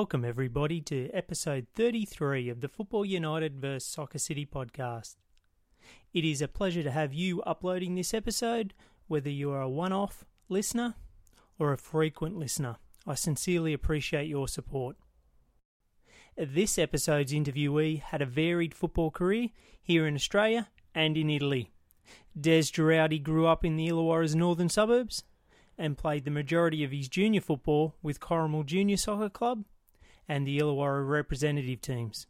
Welcome, everybody, to episode 33 of the Football United vs. Soccer City podcast. It is a pleasure to have you uploading this episode, whether you are a one off listener or a frequent listener. I sincerely appreciate your support. This episode's interviewee had a varied football career here in Australia and in Italy. Des Girardi grew up in the Illawarra's northern suburbs and played the majority of his junior football with Corrimal Junior Soccer Club and the Illawarra representative teams.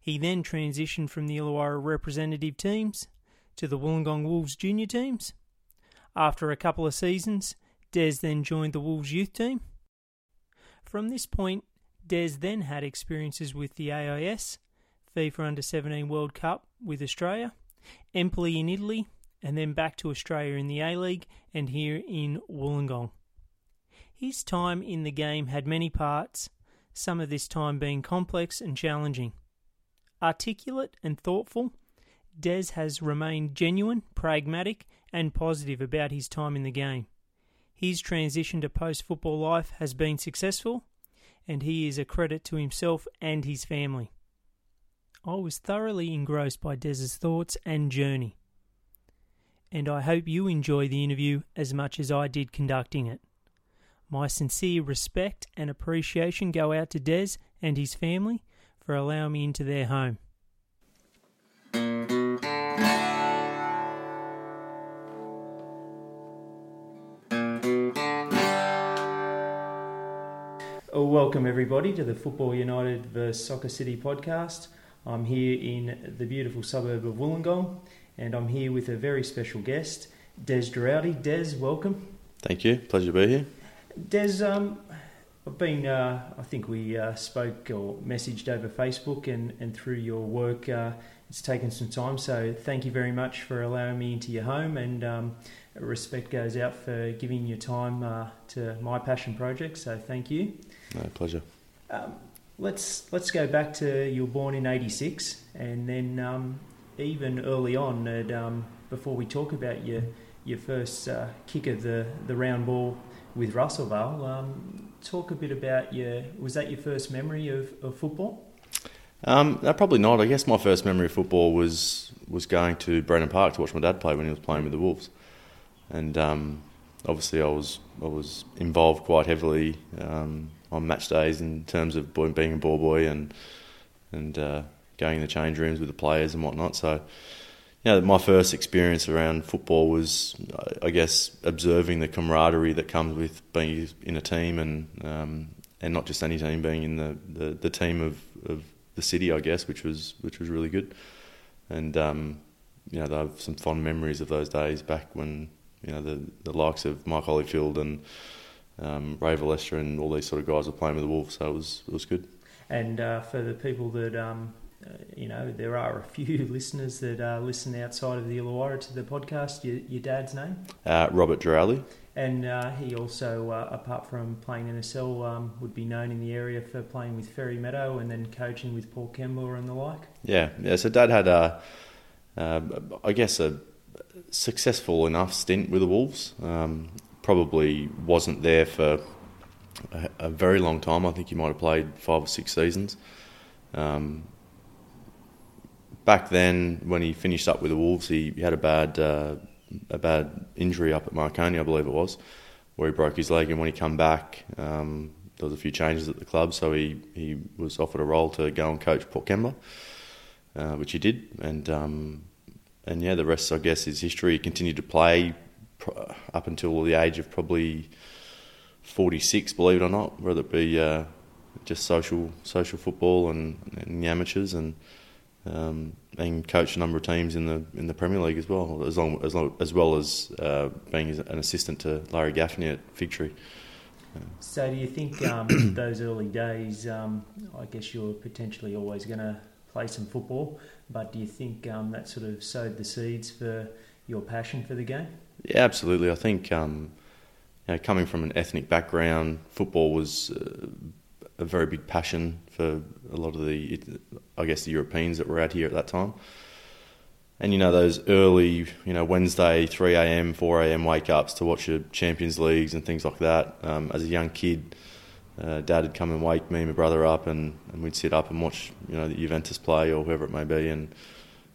He then transitioned from the Illawarra representative teams to the Wollongong Wolves junior teams. After a couple of seasons, Des then joined the Wolves youth team. From this point, Des then had experiences with the AIS, FIFA Under 17 World Cup with Australia, Empoli in Italy, and then back to Australia in the A League and here in Wollongong. His time in the game had many parts, some of this time being complex and challenging. Articulate and thoughtful, Des has remained genuine, pragmatic, and positive about his time in the game. His transition to post football life has been successful, and he is a credit to himself and his family. I was thoroughly engrossed by Des's thoughts and journey and I hope you enjoy the interview as much as I did conducting it. My sincere respect and appreciation go out to Des and his family for allowing me into their home. Oh, welcome, everybody, to the Football United vs Soccer City podcast. I'm here in the beautiful suburb of Wollongong and I'm here with a very special guest, Des Girardi. Des, welcome. Thank you. Pleasure to be here. Des, um, I've been, uh, I think we uh, spoke or messaged over Facebook and, and through your work. Uh, it's taken some time, so thank you very much for allowing me into your home. And um, respect goes out for giving your time uh, to my passion project. So thank you. No pleasure. Um, let's let's go back to you were born in '86, and then um, even early on, at, um, before we talk about your your first uh, kick of the, the round ball with Russellvale, um, talk a bit about your was that your first memory of, of football? Um, no, probably not. I guess my first memory of football was was going to Brandon Park to watch my dad play when he was playing with the Wolves, and um, obviously I was I was involved quite heavily um, on match days in terms of being a ball boy and and uh, going in the change rooms with the players and whatnot. So, you know, my first experience around football was, I guess, observing the camaraderie that comes with being in a team and um, and not just any team, being in the, the, the, team of, of the city, I guess, which was which was really good. And um, you know, I have some fond memories of those days back when you know the the likes of Mike Holyfield and um, Ray Valestra and all these sort of guys were playing with the Wolves, so it was it was good. And uh, for the people that um, uh, you know, there are a few listeners that uh, listen outside of the Illawarra to the podcast. Your, your dad's name? Uh, Robert Girardi. And uh, he also, uh, apart from playing NSL, um, would be known in the area for playing with Fairy Meadow and then coaching with Port Kembla and the like. Yeah, yeah. So Dad had a, uh, I guess, a successful enough stint with the Wolves. Um, probably wasn't there for a, a, very long time. I think he might have played five or six seasons. Um, back then, when he finished up with the Wolves, he, had a bad uh, a bad injury up at Marconi, I believe it was, where he broke his leg. And when he come back, um, there was a few changes at the club, so he, he was offered a role to go and coach Port Kembla, uh, which he did. And um, and yeah, the rest, I guess, is history. He continued to play up until the age of probably 46, believe it or not, whether it be uh, just social social football and, and the amateurs and um, and coached a number of teams in the in the Premier League as well, as long as, long, as well as uh, being an assistant to Larry Gaffney at Fig Tree. So, do you think um, those early days? Um, I guess you're potentially always going to play some football, but do you think um, that sort of sowed the seeds for your passion for the game? Yeah, absolutely. I think um, you know, coming from an ethnic background, football was uh, a very big passion for a lot of the, I guess, the Europeans that were out here at that time. And you know those early, you know Wednesday 3 a.m., 4 a.m. wake ups to watch your Champions Leagues and things like that. Um, as a young kid, uh, Dad would come and wake me and my brother up, and, and we'd sit up and watch you know the Juventus play or whoever it may be, and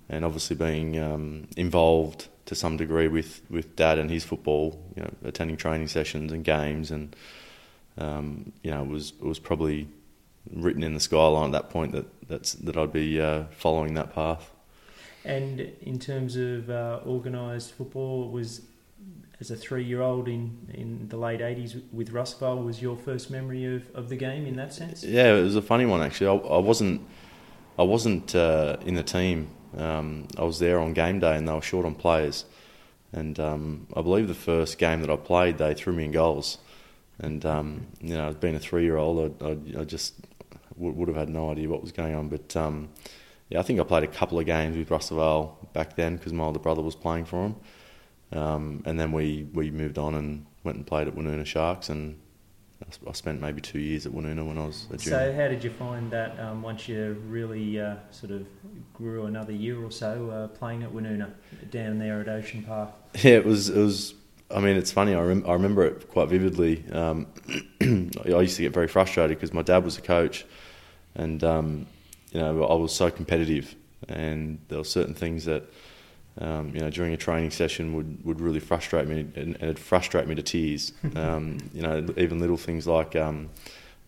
and obviously being um, involved to some degree with, with Dad and his football, you know, attending training sessions and games, and um, you know, it was it was probably written in the skyline at that point that that's that I'd be uh, following that path. And in terms of uh, organised football, was as a three-year-old in, in the late '80s with Russellvale was your first memory of, of the game in that sense? Yeah, it was a funny one actually. I, I wasn't I wasn't uh, in the team. Um, I was there on game day, and they were short on players. And um, I believe the first game that I played, they threw me in goals. And um, you know, being a three-year-old, I, I, I just would, would, have had no idea what was going on. But um, yeah, I think I played a couple of games with Russellvale back then because my older brother was playing for him. Um, and then we, we moved on and went and played at Woonona Sharks, and I spent maybe two years at Woonona when I was a junior. So, how did you find that um, once you really uh, sort of grew another year or so uh, playing at Woonona down there at Ocean Park? Yeah, it was. It was. I mean, it's funny. I, rem- I remember it quite vividly. Um, I used to get very frustrated because my dad was a coach, and um, you know I was so competitive, and there were certain things that um, you know, during a training session would, would really frustrate me and, and it'd frustrate me to tears. Um, you know, even little things like, um,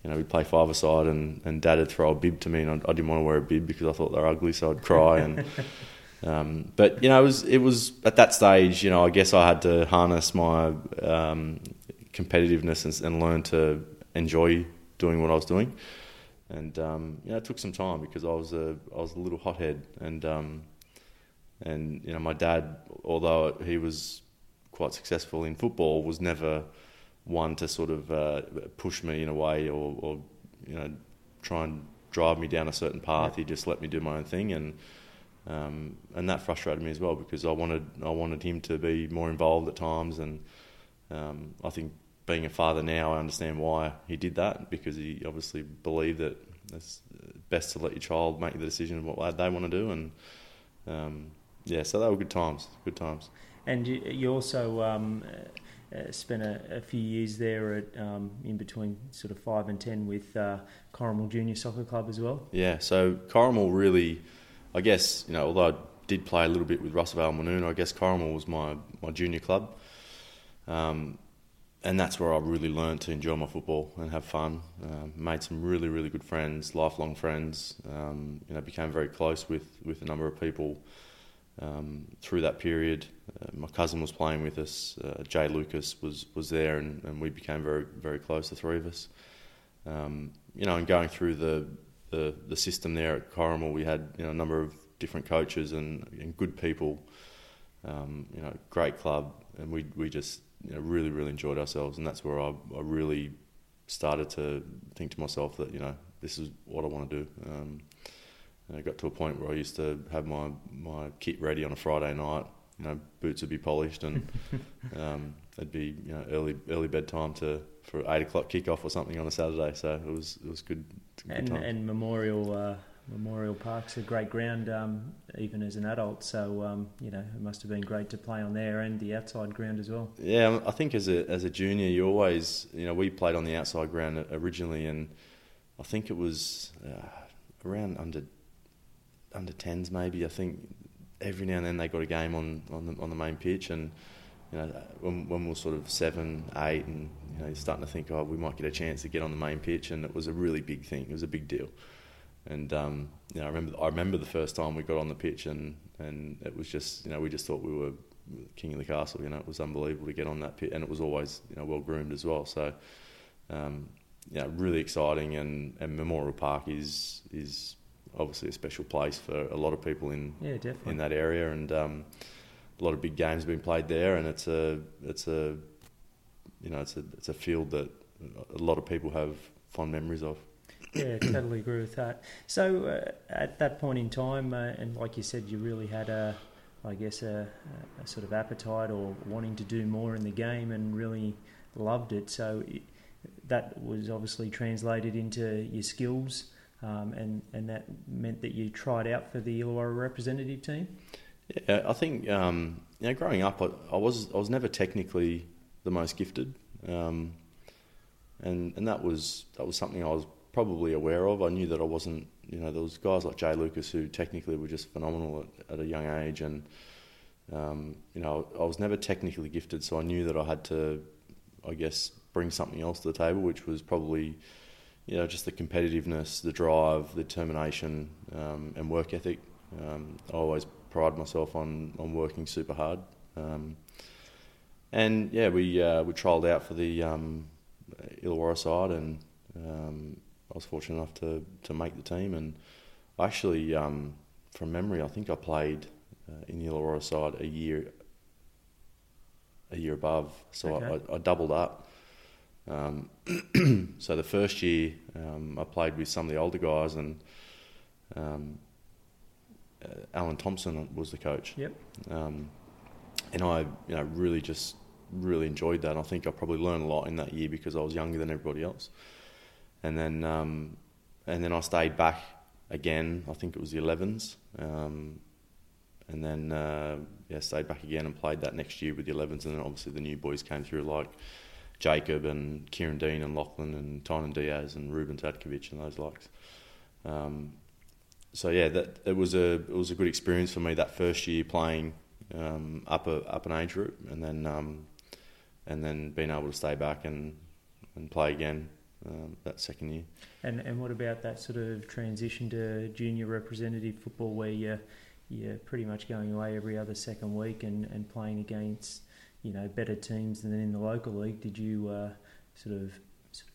you know, we'd play five-a-side and, and dad would throw a bib to me and I, I, didn't want to wear a bib because I thought they were ugly, so I'd cry. And um, But, you know, it was, it was at that stage, you know, I guess I had to harness my um, competitiveness and, and, learn to enjoy doing what I was doing. And, um, you know, it took some time because I was a, I was a little hothead and and you know, my dad, although he was quite successful in football, was never one to sort of uh, push me in a way or, or, you know try and drive me down a certain path. He just let me do my own thing, and um, and that frustrated me as well because I wanted I wanted him to be more involved at times, and um, I think being a father now, I understand why he did that because he obviously believed that it's best to let your child make the decision of what they want to do, and um, yeah, so they were good times. Good times. And you, you also um, uh, spent a, a, few years there at um, in between sort of five and ten with uh, Corrimal Junior Soccer Club as well. Yeah, so Corrimal really, I guess you know, although I did play a little bit with Russellvale and Woonona, I guess Corrimal was my my junior club. Um, and that's where I really learned to enjoy my football and have fun. Uh, made some really, really good friends, lifelong friends. Um, you know, became very close with, with a number of people um, through that period. Uh, my cousin was playing with us. Uh, Jay Lucas was was there, and, and we became very very close. The three of us. Um, you know, and going through the, the, the system there at Corrimal, we had you know a number of different coaches and, and good people. Um, you know, great club, and we we just you know, really really enjoyed ourselves, and that's where I, I really started to think to myself that you know this is what I want to do. Um, I got to a point where I used to have my, my kit ready on a Friday night. You know, boots would be polished, and um, it'd be you know early early bedtime to for eight o'clock kickoff or something on a Saturday. So it was it was good. And and Memorial uh, Memorial Park's a great ground, um, even as an adult. So um, you know, it must have been great to play on there and the outside ground as well. Yeah, I think as a as a junior, you always you know we played on the outside ground originally, and I think it was uh, around under under tens maybe. I think every now and then they got a game on on the, on the main pitch, and you know when when we were sort of seven, eight, and you know you're starting to think, oh, we might get a chance to get on the main pitch, and it was a really big thing. It was a big deal, and um, you know I remember I remember the first time we got on the pitch, and and it was just you know we just thought we were king of the castle. You know it was unbelievable to get on that pitch, and it was always you know well groomed as well. So. Um, yeah, really exciting, and, and Memorial Park is is obviously a special place for a lot of people in yeah, in that area, and um, a lot of big games have been played there, and it's a it's a you know it's a it's a field that a lot of people have fond memories of. Yeah, totally agree with that. So uh, at that point in time, uh, and like you said, you really had a, I guess a, a, sort of appetite or wanting to do more in the game, and really loved it. So it, that was obviously translated into your skills um, and and that meant that you tried out for the Illawarra representative team. Yeah, I think um, you know, growing up, I, I, was I was never technically the most gifted, um, and and that was that was something I was probably aware of. I knew that I wasn't. You know, there was guys like Jay Lucas who technically were just phenomenal at, at a young age, and um, you know, I was never technically gifted, so I knew that I had to, I guess, bring something else to the table, which was probably, you know, just the competitiveness, the drive, the determination, um, and work ethic. Um, I always pride myself on, on working super hard. Um, and yeah, we uh, we trialled out for the um, Illawarra side, and um, I was fortunate enough to, to make the team. And actually, um, from memory, I think I played uh, in the Illawarra side a year a year above, so Okay. I, I, doubled up. Um, so the first year, um, I played with some of the older guys, and um, Alan Thompson was the coach. Yep. Um, and I, you know, really just really enjoyed that. I think I probably learned a lot in that year because I was younger than everybody else. And then, um, and then I stayed back again. I think it was the 11s. Um, and then, uh, yeah, stayed back again and played that next year with the 11s. And then obviously the new boys came through like Jacob and Kieran Dean and Lachlan and Tynan Diaz and Ruben Tadkovic and those likes. Um, so yeah, that it was a it was a good experience for me that first year playing um, up a up an age group, and then um, and then being able to stay back and and play again um, that second year. And and what about that sort of transition to junior representative football where you're, you're pretty much going away every other second week and, and playing against you know better teams than in the local league? Did you uh, sort of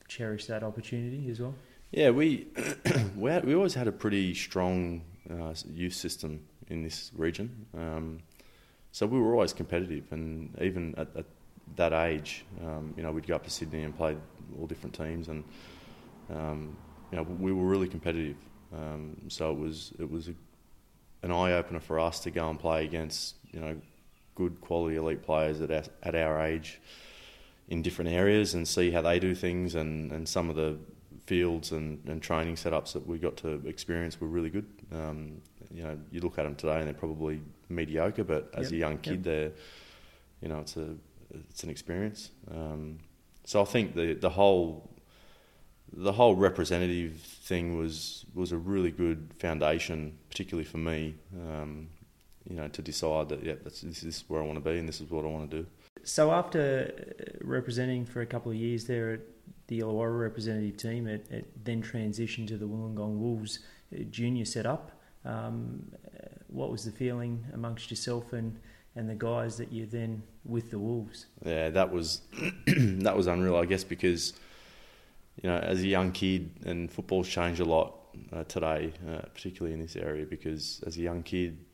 cherish that opportunity as well? Yeah, we we, had, we always had a pretty strong uh, youth system in this region, um, so we were always competitive, and even at, at that age, um, you know, we'd go up to Sydney and play all different teams, and um, you know, we were really competitive. Um, so it was it was a, an eye opener for us to go and play against you know good quality elite players at our, at our age in different areas and see how they do things and, and some of the fields and, and training setups that we got to experience were really good. Um, you know, you look at them today and they're probably mediocre, but as Yep, a young yep. kid, they're, you know, it's a it's an experience. Um, so I think the the whole the whole representative thing was was a really good foundation, particularly for me. Um, you know, to decide that yeah, that's, this is where I want to be and this is what I want to do. So after uh, representing for a couple of years there at the Illawarra representative team, it, it then transitioned to the Wollongong Wolves uh, junior setup. Um, uh, what was the feeling amongst yourself and, and the guys that you're then with the Wolves? Yeah, that was that was unreal, I guess, because you know, as a young kid, and football's changed a lot uh, today, uh, particularly in this area, because as a young kid,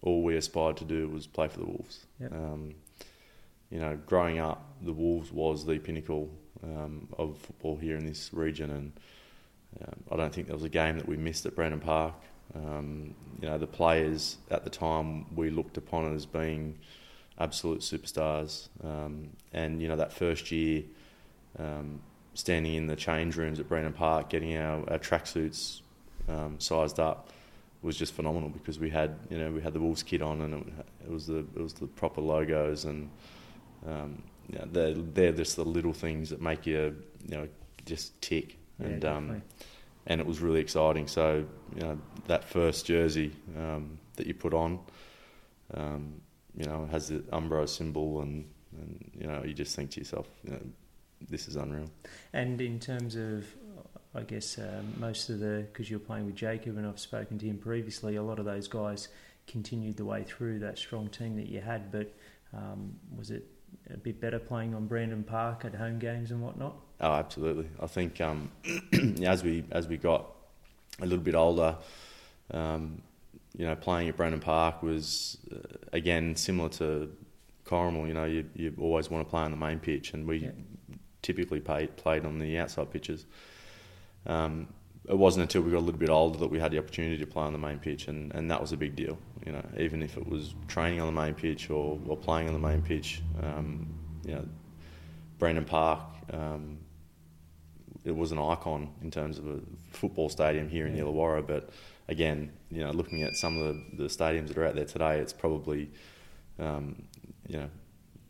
all we aspired to do was play for the Wolves. Yep. Um, you know, growing up, the Wolves was the pinnacle um, of football here in this region, and um, I don't think there was a game that we missed at Brandon Park. Um, you know, the players at the time we looked upon as being absolute superstars, um, and you know that first year, um, standing in the change rooms at Brandon Park, getting our, our tracksuits um, sized up was just phenomenal because we had you know we had the Wolves kit on and it, it was the it was the proper logos and um, you know, they're they're just the little things that make you you know just tick Yeah, and um, and it was really exciting. So you know that first jersey um, that you put on, um, you know, has the Umbro symbol and, and you know you just think to yourself, you know, this is unreal. And in terms of, I guess, um, most of the, because you're playing with Jacob and I've spoken to him previously, a lot of those guys continued the way through that strong team that you had, but um, was it a bit better playing on Brandon Park at home games and whatnot? Oh, absolutely. I think um, as we as we got a little bit older, um, you know, playing at Brandon Park was uh, again similar to Corrimal. You know, you you always want to play on the main pitch, and we Yeah. typically played played on the outside pitches. Um, it wasn't until we got a little bit older that we had the opportunity to play on the main pitch, and, and that was a big deal. You know, even if it was training on the main pitch or, or playing on the main pitch, um, you know, Brandon Park, um, it was an icon in terms of a football stadium here in Yeah. Illawarra. But again, you know, looking at some of the, the stadiums that are out there today, it's probably, um, you know,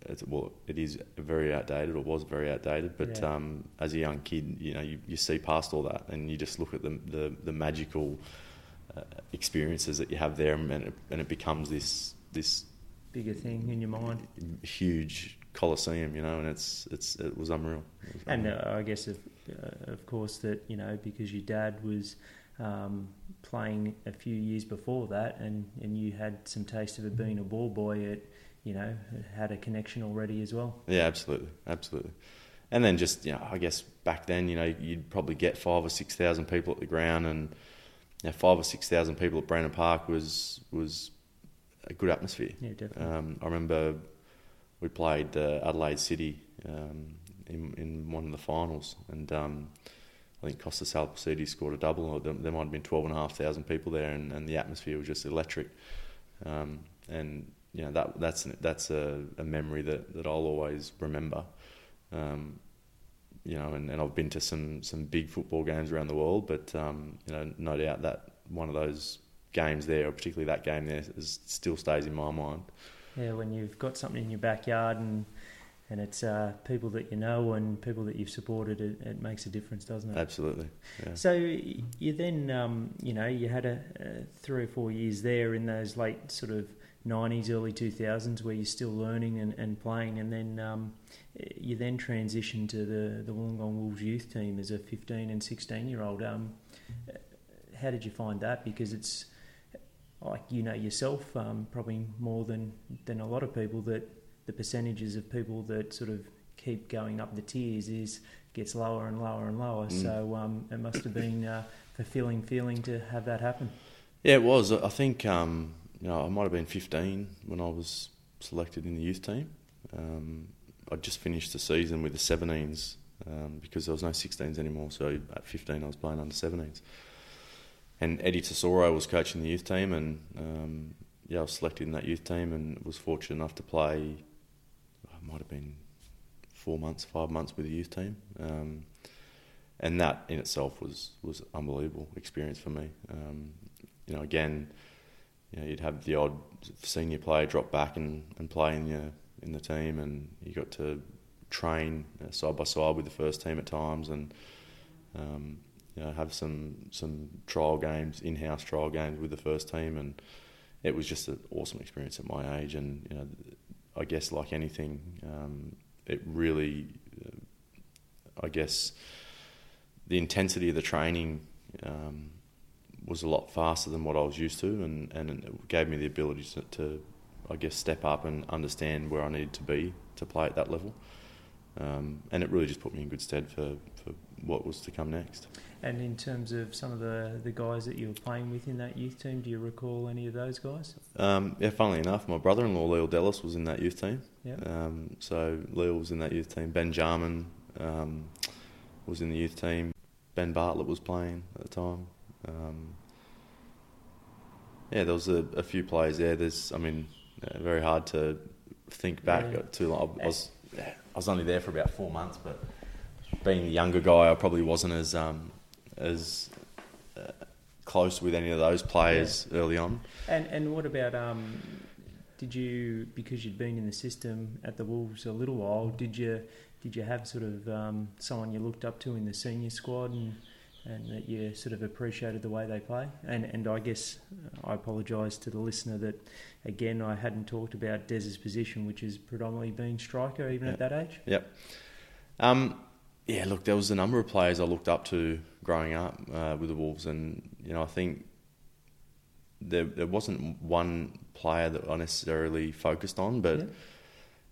it's, well, it is very outdated, or was very outdated. But Yeah. um, as a young kid, you know, you, you see past all that, and you just look at the the, the magical uh, experiences that you have there, and it, and it becomes this this Bigger thing in your mind. huge coliseum, you know, and it's it's it was unreal. It was And uh, I guess, of, uh, of course, that you know because your dad was um, playing a few years before that, and, and you had some taste of it being a ball boy. It you know had a connection already as well. Yeah, absolutely, absolutely. And then just you know, I guess back then, you know, you'd probably get five or six thousand people at the ground, and you know, five or six thousand people at Brandon Park was was a good atmosphere. Yeah, definitely. Um, I remember we played uh, Adelaide City um, in in one of the finals, and um, I think Costa Salpacidi scored a double. Or there, there might have been twelve and a half thousand people there, and, and the atmosphere was just electric. Um, and you know that that's that's a, a memory that, that I'll always remember. Um, you know, and, and I've been to some, some big football games around the world, but um, you know, no doubt that one of those games there, or particularly that game there, is, still stays in my mind. Yeah, when you've got something in your backyard and and it's uh, people that you know and people that you've supported, it, it makes a difference, doesn't it? Absolutely. Yeah. So you then, um, you know, you had a, a three or four years there in those late sort of '90s, early 2000s, where you're still learning and, and playing, and then um, you then transition to the the Wollongong Wolves youth team as a 15 and 16 year old. Um, how did you find that? Because it's like you know yourself, um, probably more than than a lot of people that the percentages of people that sort of keep going up the tiers is gets lower and lower and lower. Mm. So um, it must have been a fulfilling feeling to have that happen. Yeah, it was. I think um, you know I might have been 15 when I was selected in the youth team. Um, I just finished the season with the 17s um, because there was no 16s anymore. So at 15, I was playing under 17s. And Eddie Tesoro was coaching the youth team, and um, yeah, I was selected in that youth team, and was fortunate enough to play. I might have been four months, five months with the youth team, um, and that in itself was was unbelievable experience for me. Um, you know, again, you know, you'd have the odd senior player drop back and, and play in your in the team, and you got to train uh, side by side with the first team at times, and um, you know, have some some trial games, in-house trial games with the first team, and it was just an awesome experience at my age. And you know, I guess like anything, um, it really, uh, I guess, the intensity of the training. Um, was a lot faster than what I was used to, and, and it gave me the ability to, to, I guess, step up and understand where I needed to be to play at that level. Um, and it really just put me in good stead for, for what was to come next. And in terms of some of the, the guys that you were playing with in that youth team, do you recall any of those guys? Um, yeah, funnily enough, my brother-in-law Leo Dellis was in that youth team. Yeah. Um, so Leo was in that youth team. Ben Jarman um, was in the youth team. Ben Bartlett was playing at the time. Um, yeah, there was a, a few players there. There's, I mean, uh, very hard to think back Yeah. too long. I was, I was only there for about four months, but being a younger guy, I probably wasn't as um, as uh, close with any of those players early on. And and what about um, did you because you'd been in the system at the Wolves a little while? Did you did you have sort of um, someone you looked up to in the senior squad and and that you sort of appreciated the way they play? And and I guess uh, I apologise to the listener that again I hadn't talked about Des's position, which is predominantly being striker even at that age. Yep. Um, yeah, look, there was a number of players I looked up to growing up uh, with the Wolves, and you know, I think there there wasn't one player that I necessarily focused on, but Yeah.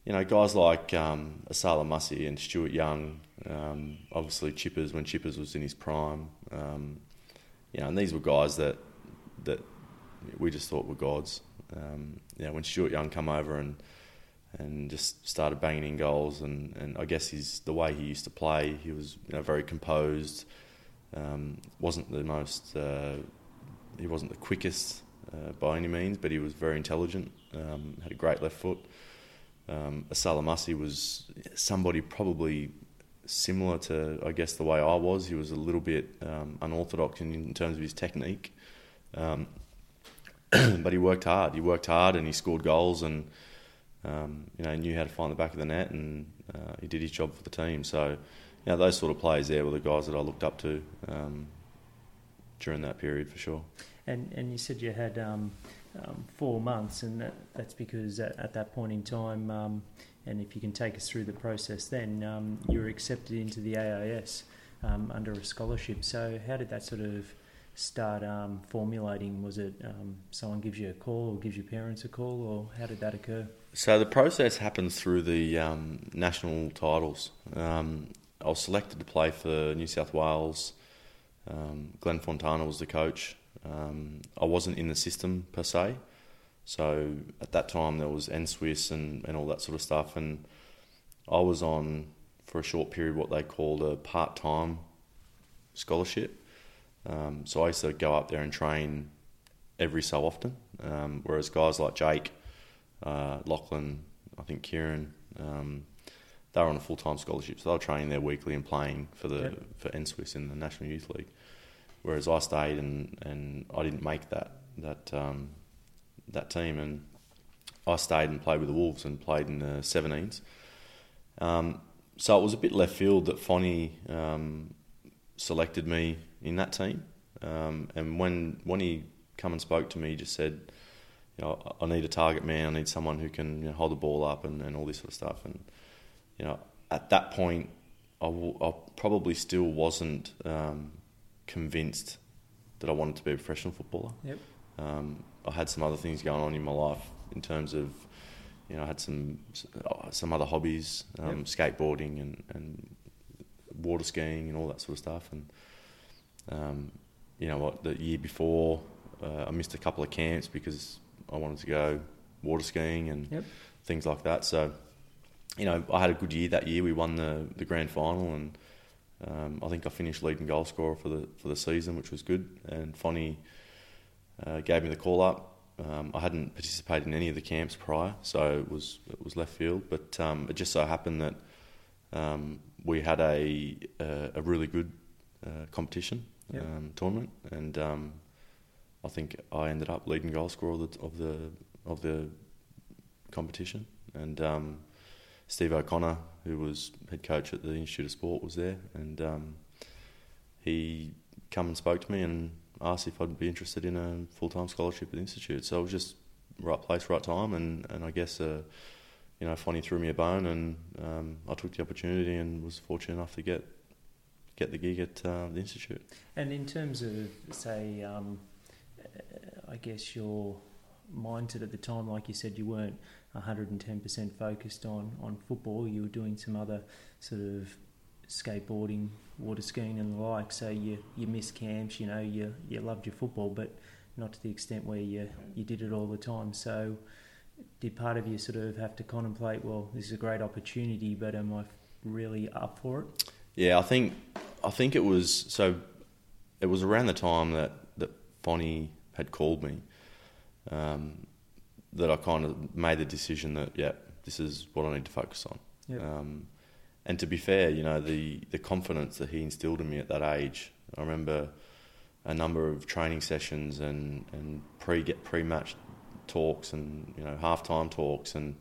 you know, guys like um, Asala Mussy and Stuart Young, um, obviously Chippers when Chippers was in his prime, um, you know, and these were guys that that we just thought were gods. Um, you know, when Stuart Young come over and and just started banging in goals. And, and I guess his the way he used to play, he was you know, very composed. Um, wasn't the most uh, he wasn't the quickest uh, by any means, but he was very intelligent. Um, had a great left foot. Um, Asalamasi was somebody probably similar to I guess the way I was. He was a little bit um, unorthodox in, in terms of his technique. Um, but he worked hard. He worked hard and he scored goals and Um, you know, knew how to find the back of the net, and uh, he did his job for the team. So, you know, those sort of players there were the guys that I looked up to um, during that period for sure. And and you said you had um, um, four months, and that, that's because at, at, that point in time, and if you can take us through the process, then um, you were accepted into the AIS um, under a scholarship. So how did that sort of start um, formulating? Was it um, someone gives you a call, or gives your parents a call, or how did that occur? So the process happens through the national titles. I was selected to play for New South Wales. Glenn Fontana was the coach. Um, I wasn't in the system per se, so at that time there was NSWIS and, and all that sort of stuff, and I was on for a short period what they called a part time scholarship. Um, so I used to go up there and train every so often, um, whereas guys like Jake, uh, Lachlan, I think Kieran, um, they were on a full time scholarship, so they were training there weekly and playing for the yep. for NSWIS in the National Youth League whereas I stayed and, and I didn't make that that um, that team, and I stayed and played with the Wolves and played in the 17s. Um, so it was a bit left field that Fonny um, selected me in that team, um, and when when he come and spoke to me, he just said, you know, I need a target man, I need someone who can you know, hold the ball up and, and all this sort of stuff, and you know, at that point, I, w- I probably still wasn't um, convinced that I wanted to be a professional footballer. Yep. Um, I had some other things going on in my life in terms of, you know, I had some some other hobbies, um, yep. skateboarding and, and water skiing and all that sort of stuff. And um, you know what, the year before, uh, I missed a couple of camps because I wanted to go water skiing and yep. things like that. So, you know, I had a good year that year. We won the the grand final and um, I think I finished leading goal scorer for the for the season, which was good. And Fonny uh, gave me the call up. Um, I hadn't participated in any of the camps prior, so it was it was left field. But um, it just so happened that um, we had a a, a really good uh, competition yep. Um, tournament, and um, I think I ended up leading goal scorer of the of the, of the competition. And Steve O'Connor, who was head coach at the Institute of Sport, was there, and um, he come and spoke to me and asked if I'd be interested in a full time scholarship at the Institute. So it was just right place, right time, and, and I guess uh, you know Fonny threw me a bone, and um, I took the opportunity and was fortunate enough to get get the gig at uh, the Institute. And in terms of say, um, I guess your mindset at the time, like you said, you weren't 110% focused on, on football. You were doing some other sort of skateboarding, water skiing, and the like. So you you missed camps. You know, you you loved your football, but not to the extent where you you did it all the time. So did part of you sort of have to contemplate? Well, this is a great opportunity, but am I really up for it? Yeah, I think I think it was so. It was around the time that that Fonny had called me. Um, that I kind of made the decision that yeah, this is what I need to focus on. Yep. Um, and to be fair, you know the the confidence that he instilled in me at that age. I remember a number of training sessions and and pre get pre match talks and you know halftime talks and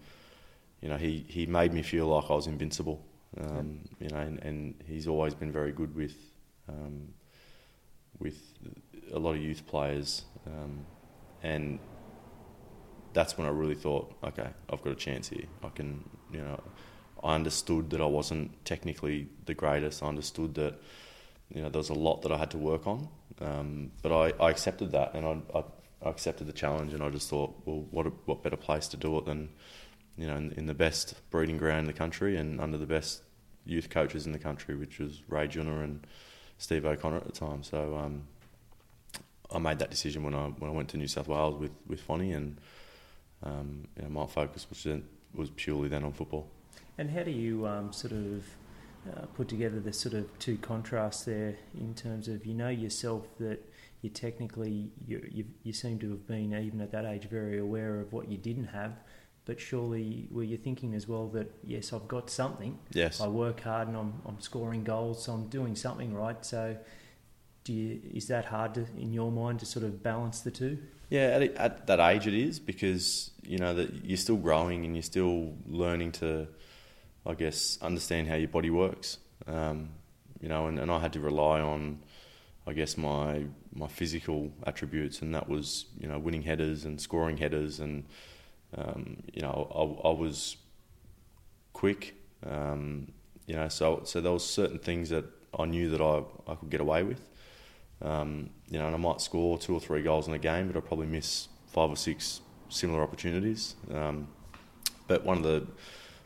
you know he he made me feel like I was invincible. Um, yep. You know, and, and, he's always been very good with um, with a lot of youth players, um, and that's when I really thought, okay, I've got a chance here. I can, you know, I understood that I wasn't technically the greatest. I understood that, you know, there was a lot that I had to work on. Um, but I, I accepted that and I, I, accepted the challenge and I just thought, well, what a, what better place to do it than, you know, in, in, the best breeding ground in the country and under the best youth coaches in the country, which was Ray Junner and Steve O'Connor at the time. So um, I made that decision when I when I went to New South Wales with with Fonny and um, you know, my focus was was purely then on football. And how do you um, sort of uh, put together the sort of two contrasts there in terms of you know yourself that you technically you, you, you seem to have been even at that age very aware of what you didn't have, but surely were you thinking as well that yes I've got something. Yes. I work hard and I'm I'm scoring goals, so I'm doing something right. So do you, is that hard to, in your mind to sort of balance the two? Yeah, at, at that age it is because you know that you're still growing and you're still learning to, I guess, understand how your body works. Um, you know, and, and I had to rely on, I guess, my my physical attributes, and that was you know winning headers and scoring headers, and um, you know I, I was quick. Um, you know, so so there was certain things that I knew that I, I could get away with. Um, you know, and I might score two or three goals in a game, but I'll probably miss five or six similar opportunities. Um, but one of the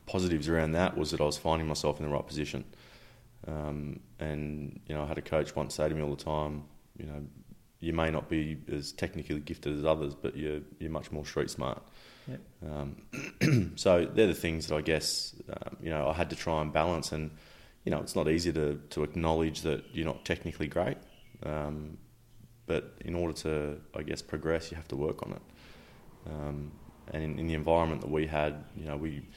positives around that was that I was finding myself in the right position. Um, and you know, I had a coach once say to me all the time, you know, you may not be as technically gifted as others, but you're you're much more street smart. Yep. Um, so they're the things that I guess um, you know I had to try and balance, and you know it's not easy to to acknowledge that you're not technically great, um, but in order to, I guess, progress, you have to work on it. Um, and in, in, the environment that we had, you know, we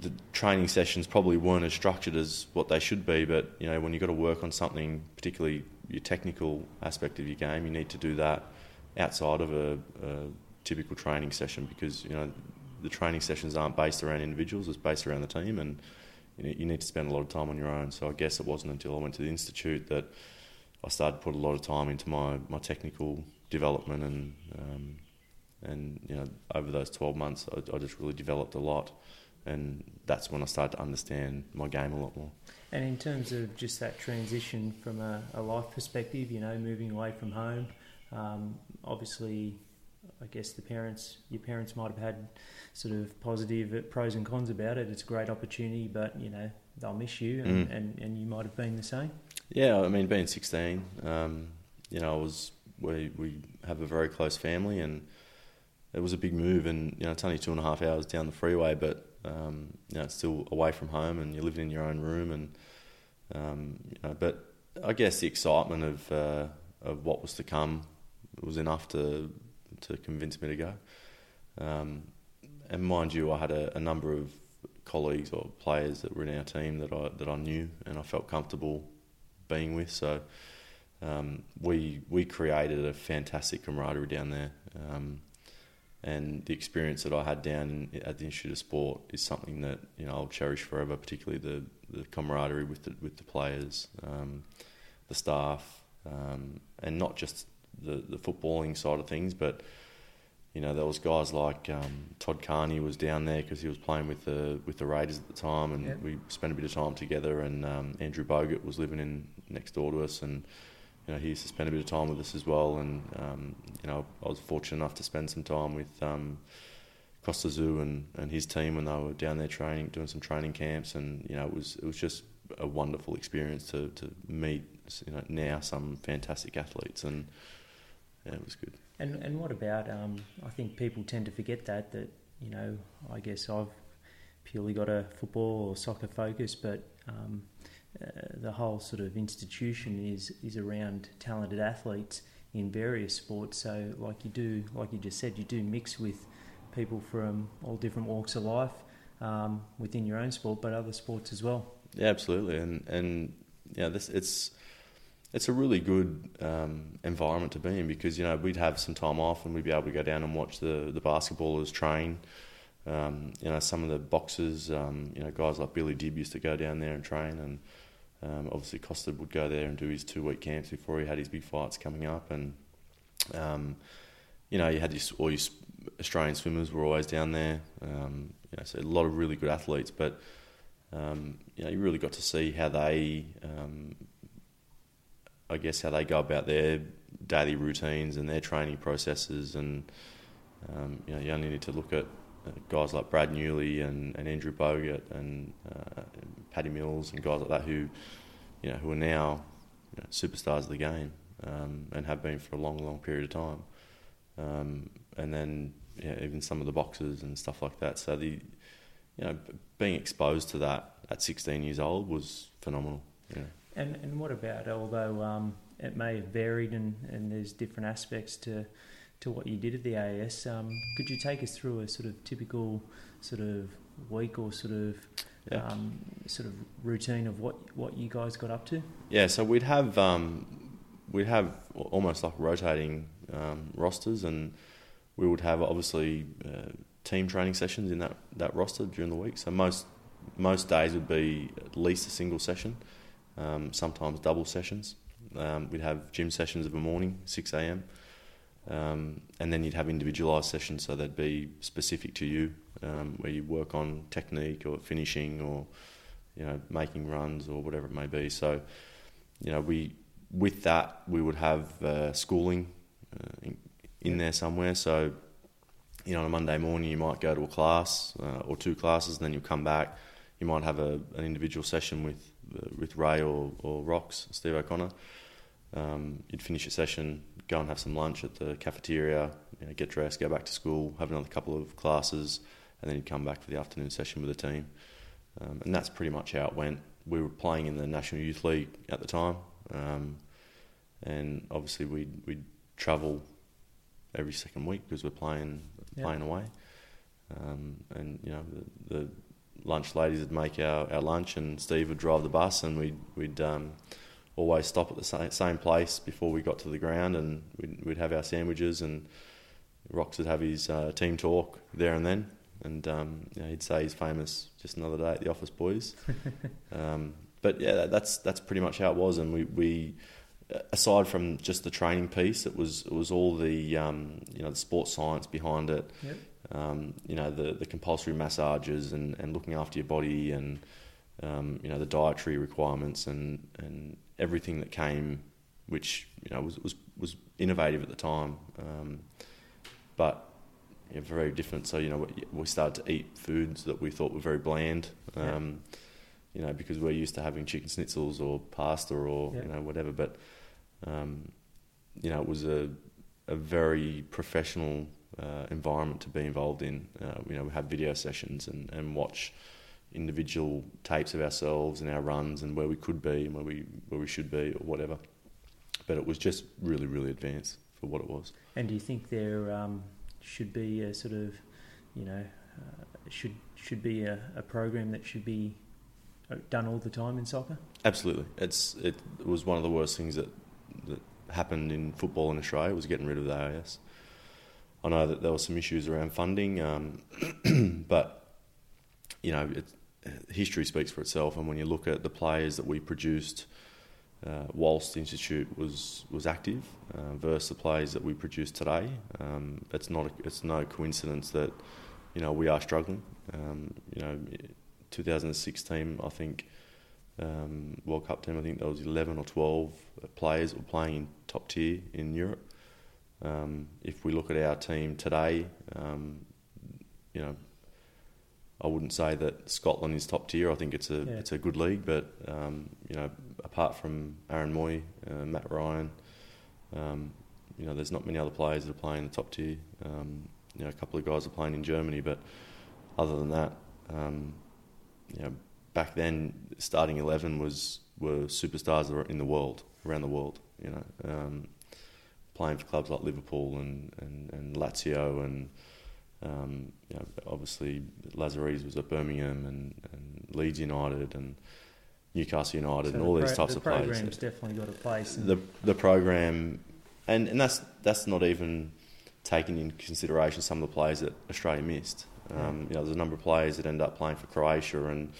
the training sessions probably weren't as structured as what they should be. But you know, when you've got to work on something, particularly your technical aspect of your game, you need to do that outside of a, a typical training session because you know the training sessions aren't based around individuals; it's based around the team, and you, know, you need to spend a lot of time on your own. So I guess it wasn't until I went to the institute that I started to put a lot of time into my, my technical development and um, and you know over those 12 months I, I, just really developed a lot and that's when I started to understand my game a lot more. And in terms of just that transition from a, a life perspective, you know, moving away from home, um, obviously, I guess the parents, your parents might have had sort of positive pros and cons about it. It's a great opportunity, but you know they'll miss you, and, mm. and, and you might have been the same. Yeah, I mean, being 16, um, you know, I was we we have a very close family, and it was a big move. And you know, it's only two and a half hours down the freeway, but um, you know, still away from home, and you're living in your own room, and um, you know, but I guess the excitement of uh, of what was to come was enough to to convince me to go. Um, and mind you, I had a, a number of colleagues or players that were in our team that I that I knew and I felt comfortable being with. So um, we we created a fantastic camaraderie down there, um, and the experience that I had down in, at the Institute of Sport is something that you know I'll cherish forever. Particularly the, the camaraderie with the with the players, um, the staff, um, and not just the the footballing side of things, but you know, there was guys like um, Todd Carney was down there because he was playing with the with the Raiders at the time, and yep. we spent a bit of time together. And um, Andrew Bogut was living in next door to us, and you know he used to spend a bit of time with us as well. And um, you know, I was fortunate enough to spend some time with um, Kostya Tszyu and, and his team when they were down there training, doing some training camps, and you know, it was it was just a wonderful experience to to meet you know now some fantastic athletes, and yeah, it was good. And and what about? Um, I think people tend to forget that that you know. I guess I've purely got a football or soccer focus, but um, the whole sort of institution is is around talented athletes in various sports. So, like you do, like you just said, you do mix with people from all different walks of life um, within your own sport, but other sports as well. Yeah, absolutely, and and yeah, this it's it's a really good um, environment to be in because you know we'd have some time off and we'd be able to go down and watch the the basketballers train. Um, you know, some of the boxers, um, you know, guys like Billy Dib used to go down there and train, and um, obviously Kostya would go there and do his two week camps before he had his big fights coming up, and um, you know, you had this, all your Australian swimmers were always down there. Um, you know, so a lot of really good athletes, but um, you know, you really got to see how they I guess how they go about their daily routines and their training processes, and um, you know you only need to look at guys like Brad Newley and, and Andrew Bogut and, uh, and Paddy Mills and guys like that who you know who are now you know, superstars of the game um, and have been for a long, long period of time. Um, and then yeah, even some of the boxes and stuff like that. So the you know being exposed to that at 16 years old was phenomenal. Yeah. And and what about although um, it may have varied and, and there's different aspects to to what you did at the AIS. um, could you take us through a sort of typical sort of week or sort of yeah. um, sort of routine of what, what you guys got up to? Yeah, so we'd have um, we'd have almost like rotating um, rosters, and we would have obviously uh, team training sessions in that, that roster during the week. So most most days would be at least a single session, um, sometimes double sessions. Um, we'd have gym sessions of a morning, 6 a.m. Um, and then you'd have individualised sessions, so they'd be specific to you, um, where you work on technique or finishing or you know making runs or whatever it may be. So you know we with that we would have uh, schooling uh, in, in there somewhere. So you know on a Monday morning you might go to a class uh, or two classes, and then you come back. You might have a, an individual session with uh, with Ray or, or Rocks, Steve O'Connor. Um, you'd finish your session, go and have some lunch at the cafeteria, you know, get dressed, go back to school, have another couple of classes, and then you'd come back for the afternoon session with the team. Um, and that's pretty much how it went. We were playing in the National Youth League at the time, um, and obviously we'd, we'd travel every second week because we're playing yep. playing away. Um, and you know the, the, lunch ladies would make our, our lunch, and Steve would drive the bus, and we'd we'd um, always stop at the same, same place before we got to the ground, and we'd, we'd have our sandwiches, and Rox would have his uh, team talk there and then, and um, you know, he'd say he's famous. Just another day at the office, boys. um, but yeah, that's that's pretty much how it was, and we, we aside from just the training piece, it was it was all the um, you know the sports science behind it. Yep. Um, you know the the compulsory massages and, and looking after your body and um, you know the dietary requirements and and everything that came, which you know was was, was innovative at the time, um, but yeah, very different. So you know we started to eat foods that we thought were very bland. Um, yeah. You know, because we're used to having chicken schnitzels or pasta or yeah. you know whatever, but um, you know it was a a very professional uh, environment to be involved in. Uh, you know, we have video sessions and, and watch individual tapes of ourselves and our runs and where we could be and where we where we should be or whatever. But it was just really, really advanced for what it was. And do you think there um, should be a sort of, you know, uh, should should be a, a program that should be uh, done all the time in soccer? Absolutely, it's it was one of the worst things that that happened in football in Australia was getting rid of the AIS. I know that there were some issues around funding, um, but you know, it, history speaks for itself. And when you look at the players that we produced uh, whilst the institute was was active uh, versus the players that we produce today, um, it's not a, it's no coincidence that you know we are struggling. Um, you know, 2016, I think. Um, World Cup team, I think there was 11 or 12 players were playing in top tier in Europe. Um, if we look at our team today, um, you know, I wouldn't say that Scotland is top tier. I think it's a yeah. it's a good league, but um, you know, apart from Aaron Mooy, uh, Mat Ryan, um, you know, there's not many other players that are playing in the top tier. Um, you know, a couple of guys are playing in Germany, but other than that, um, you know, back then starting eleven was were superstars in the world around the world. You know, um, playing for clubs like Liverpool and and, and Lazio and um, you know, obviously, Lazaridis was at Birmingham and, and, Leeds United and Newcastle United so and all the these types the of players. The program's definitely got a place. The the program, and, and that's that's not even taking into consideration some of the players that Australia missed. Um, you know, there's a number of players that end up playing for Croatia and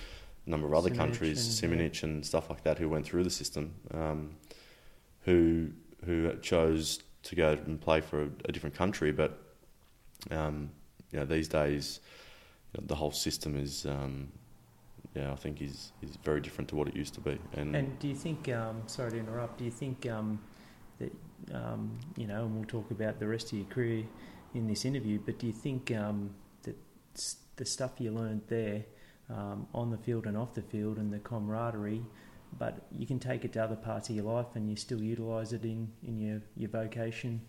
a number of other countries, and, yeah. and stuff like that, who went through the system, um, who who chose to go and play for a, a different country, but um, you know, these days you know, the whole system is, um, yeah, I think is is very different to what it used to be. And, and do you think? Um, sorry to interrupt. Do you think um, that um, you know? And we'll talk about the rest of your career in this interview. But do you think um, that the stuff you learned there um, on the field and off the field, and the camaraderie, but you can take it to other parts of your life, and you still utilise it in in your your vocation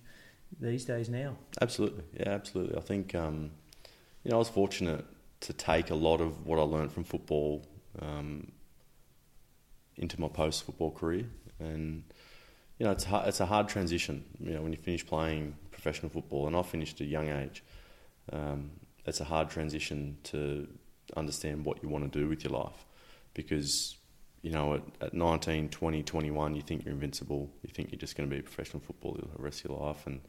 these days now. Absolutely, yeah, absolutely. I think um, you know I was fortunate to take a lot of what I learned from football um, into my post football career, and you know it's hard, it's a hard transition. You know when you finish playing professional football, and I finished at a young age. Um, it's a hard transition to understand what you want to do with your life, because you know, at, at 19, 20, 21, you think you're invincible. You think you're just going to be a professional footballer the rest of your life, and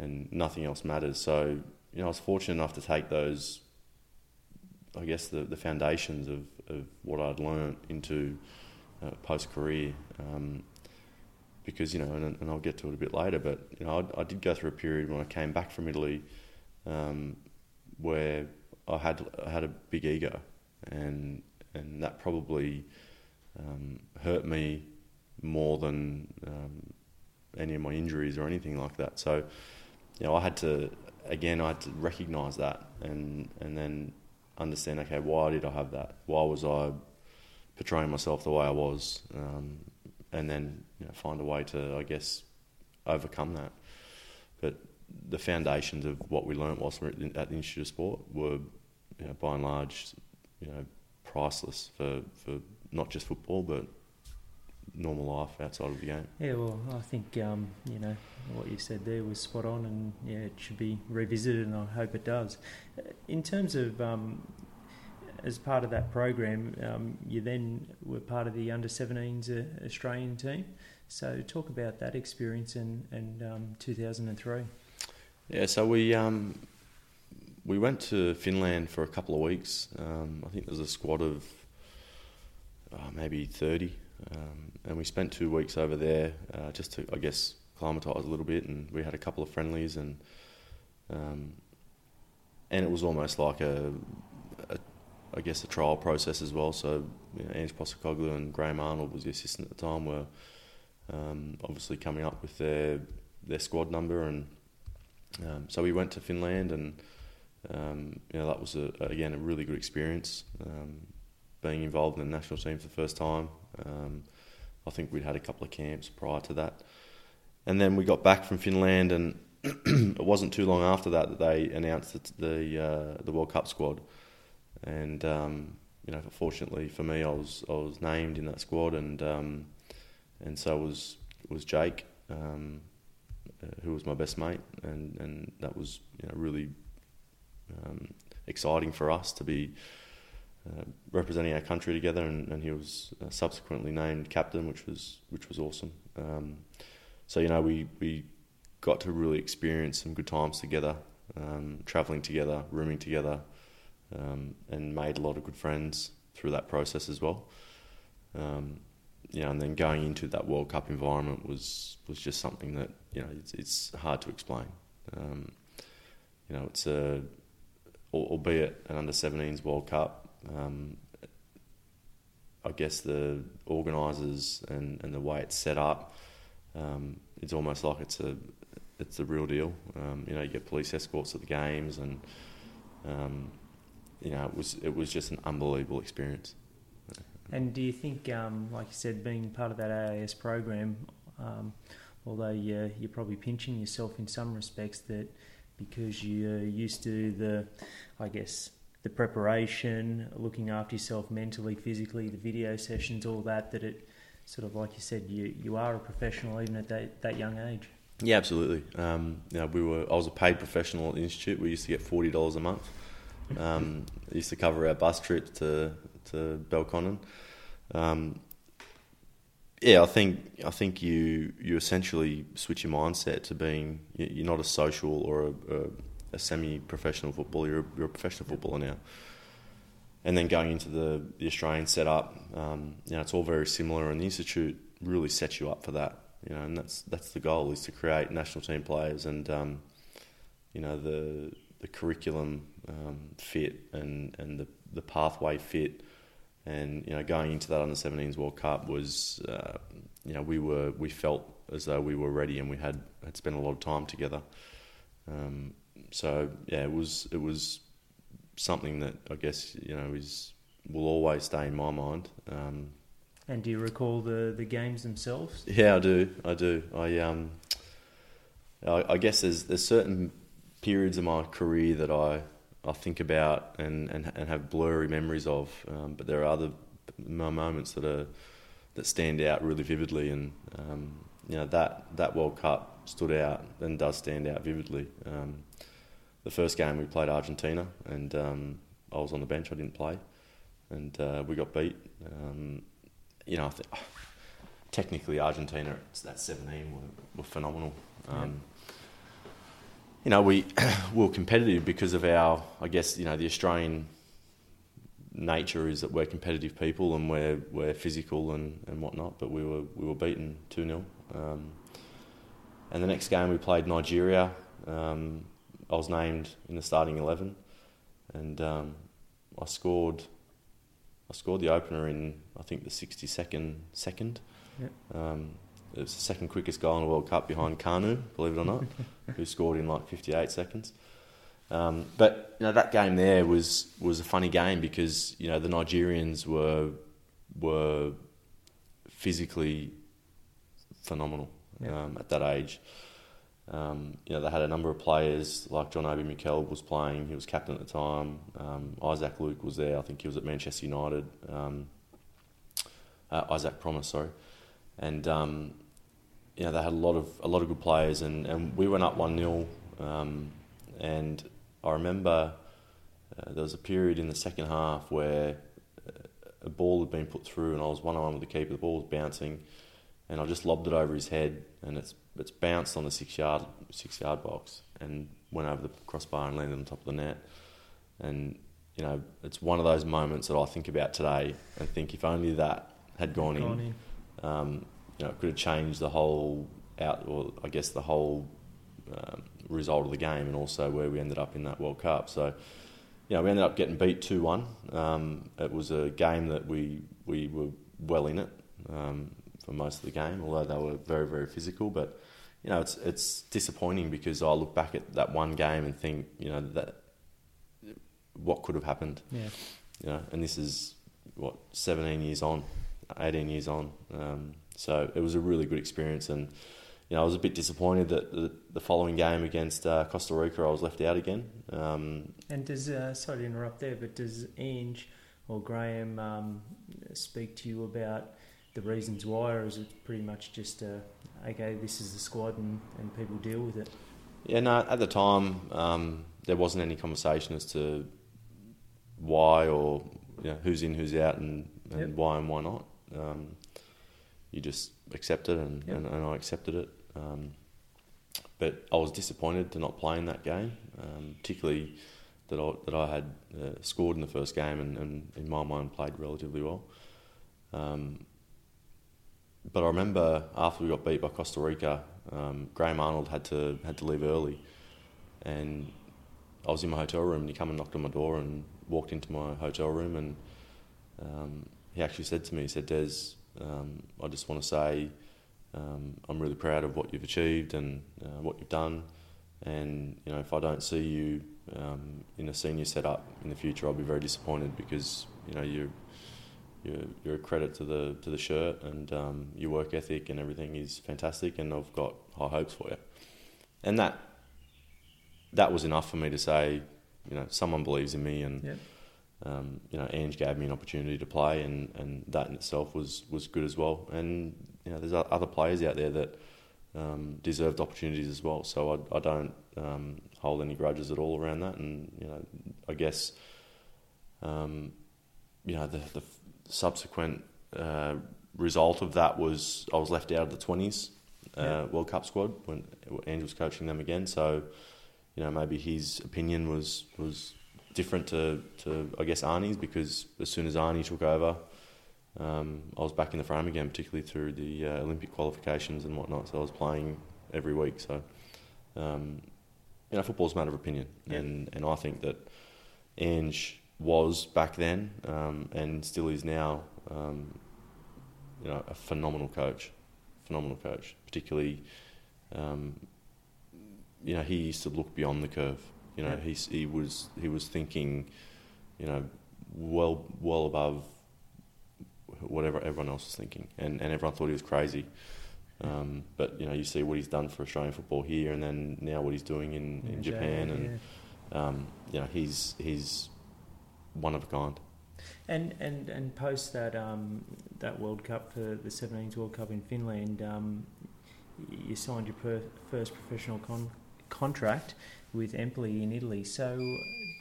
and nothing else matters. So, you know, I was fortunate enough to take those, I guess, the, the foundations of, of what I'd learnt into uh, post career. Um, because, you know, and, and, I'll get to it a bit later, but, you know, I, I did go through a period when I came back from Italy um, where I had, I had a big ego, and, and that probably um, hurt me more than um, any of my injuries or anything like that. So, you know, I had to again, I had to recognise that and and then understand. Okay, why did I have that? Why was I portraying myself the way I was? Um, and then you know, find a way to, I guess, overcome that. But the foundations of what we learnt whilst we were at the Institute of Sport were, you know, by and large, you know, priceless for, for not just football, but normal life outside of the game. Yeah, well, I think um, you know what you said there was spot on, and yeah, it should be revisited, and I hope it does. In terms of um, as part of that program, um, you then were part of the under 17s uh, Australian team. So talk about that experience and and um, 2003. Yeah, so we um, we went to Finland for a couple of weeks. Um, I think there was a squad of uh, maybe 30 um, and we spent two weeks over there uh, just to, I guess, acclimatise a little bit. And we had a couple of friendlies, and um, and it was almost like a, a, I guess, a trial process as well. So you know, Ange Postecoglou and Graham Arnold was the assistant at the time. Were um, obviously coming up with their their squad number, and um, so we went to Finland, and um, you know that was a, again a really good experience. Being involved in the national team for the first time, um, I think we'd had a couple of camps prior to that. And then we got back from Finland, and it wasn't too long after that that they announced the the, uh, the World Cup squad. And um, you know, fortunately for me, I was I was named in that squad, and um, and so was was Jake, um, uh, who was my best mate, and and that was you know, really um, exciting for us to be uh, representing our country together, and, and he was uh, subsequently named captain, which was which was awesome. Um, so you know, we we got to really experience some good times together, um, traveling together, rooming together, um, and made a lot of good friends through that process as well. Um, you know, and then going into that World Cup environment was was just something that you know it's, it's hard to explain. Um, you know, it's a albeit an under 17s World Cup, um, I guess the organisers and, and the way it's set up, um, it's almost like it's a it's the real deal. Um, you know, you get police escorts at the games, and um, you know, it was it was just an unbelievable experience. And do you think, um, like you said, being part of that AIS program, um, although you're, you're probably pinching yourself in some respects, that because you're used to the, I guess, the preparation, looking after yourself mentally, physically, the video sessions, all that, that it sort of like you said, you, you are a professional even at that, that young age. Yeah, absolutely. Um, you know, we were I was a paid professional at the institute. We used to get forty dollars a month. Um, used to cover our bus trip to to Belconnen. Um, yeah, I think I think you you essentially switch your mindset to being you're not a social or a, a a semi-professional footballer. You're a, you're a professional footballer now. And then going into the, the Australian setup, um, you know, it's all very similar, and the institute really sets you up for that. You know, and that's that's the goal is to create national team players, and um, you know the the curriculum um, fit and and the the pathway fit, and you know going into that under 17s World Cup was, uh, you know, we were we felt as though we were ready, and we had had spent a lot of time together. Um, so yeah, it was it was something that I guess you know is will always stay in my mind. Um, and do you recall the, the games themselves? Yeah, I do. I do. I um, I, I guess there's there's certain periods of my career that I I think about and, and, and have blurry memories of, um, but there are other moments that are that stand out really vividly, and um, you know that that World Cup stood out and does stand out vividly. Um, the first game we played Argentina, and um, I was on the bench. I didn't play, and uh, we got beat. Um, you know, I think, technically Argentina it's that 17 were, were phenomenal. Um, You know, we, we were competitive because of our, I guess, you know, the Australian nature is that we're competitive people and we're, we're physical and, and whatnot, but we were, we were beaten 2 0. Um, and the next game we played Nigeria. Um, I was named in the starting 11 and um, I scored I scored the opener in I think the 62nd second. Yep. Um, it was the second quickest goal in the World Cup behind Kanu, believe it or not, who scored in like 58 seconds. Um, but you know that game there was was a funny game because you know the Nigerians were were physically phenomenal Yep. um, at that age. Um, you know they had a number of players like John Obi Mikel was playing; he was captain at the time. Um, Isaac Luke was there; I think he was at Manchester United. Um, uh, Isaac Promise, sorry, and um, you know they had a lot of a lot of good players, and, and we went up one 0 um, and I remember uh, there was a period in the second half where uh, a ball had been put through, and I was one on one with the keeper. The ball was bouncing, and I just lobbed it over his head, and it's it's bounced on the six yard six yard box and went over the crossbar and landed on top of the net. And you know, it's one of those moments that I think about today and think if only that had gone, Gone in, in. um, you know, it could have changed the whole out, or I guess the whole um, result of the game, and also where we ended up in that World Cup. So, you know, we ended up getting beat two one. Um, it was a game that we we were well in it um, for most of the game, although they were very very physical. But you know, it's it's disappointing because I look back at that one game and think, you know, that what could have happened Yeah. you know, and this is what 17 years on, 18 years on. Um, so it was a really good experience, and you know, I was a bit disappointed that the, the following game against uh, Costa Rica, I was left out again. Um, And does uh, sorry to interrupt there, but does Ange or Graham um, speak to you about the reasons why, or is it pretty much just uh, okay, this is the squad and, and people deal with it? yeah, no, at the time um, there wasn't any conversation as to why or you know, who's in, who's out, and, and Yep. why and why not. Um, you just accept it, and, Yep. and, and I accepted it. Um, but I was disappointed to not play in that game, um, particularly that I, that I had uh, scored in the first game and, and in my mind played relatively well. Um, but I remember after we got beat by Costa Rica, um, Graham Arnold had to had to leave early, and I was in my hotel room and he come and knocked on my door and walked into my hotel room and um, he actually said to me, he said, Des, um, I just want to say um, I'm really proud of what you've achieved and uh, what you've done. And you know, if I don't see you um, in a senior setup in the future, I'll be very disappointed because you know you're you're, you're a credit to the to the shirt and um, your work ethic and everything is fantastic, and I've got high hopes for you. And that that was enough for me to say, you know, someone believes in me, and Yep. um, you know, Ange gave me an opportunity to play, and, and that in itself was, was good as well. And you know, there's other players out there that um, deserved opportunities as well. So I, I don't um, hold any grudges at all around that. And you know, I guess um, you know the, the subsequent uh, result of that was I was left out of the twenties uh, Yeah. World Cup squad when Ange was coaching them again. So you know, maybe his opinion was was different to, to I guess Arnie's because as soon as Arnie took over, um, I was back in the frame again, particularly through the uh, Olympic qualifications and whatnot. So I was playing every week. So um, you know, football's a matter of opinion, Yeah. and and I think that Ange was back then um, and still is now. Um, you know, a phenomenal coach, phenomenal coach, particularly. Um, you know, he used to look beyond the curve. You know, Yeah. he's, he was he was thinking, you know, well well above whatever everyone else was thinking, and, and everyone thought he was crazy. Um, but you know, you see what he's done for Australian football here, and then now what he's doing in, in Japan, and um, you know, he's he's one of a kind. And and and post that um, that World Cup for the 17s World Cup in Finland, um, you signed your per- first professional con- contract with Empoli in Italy. So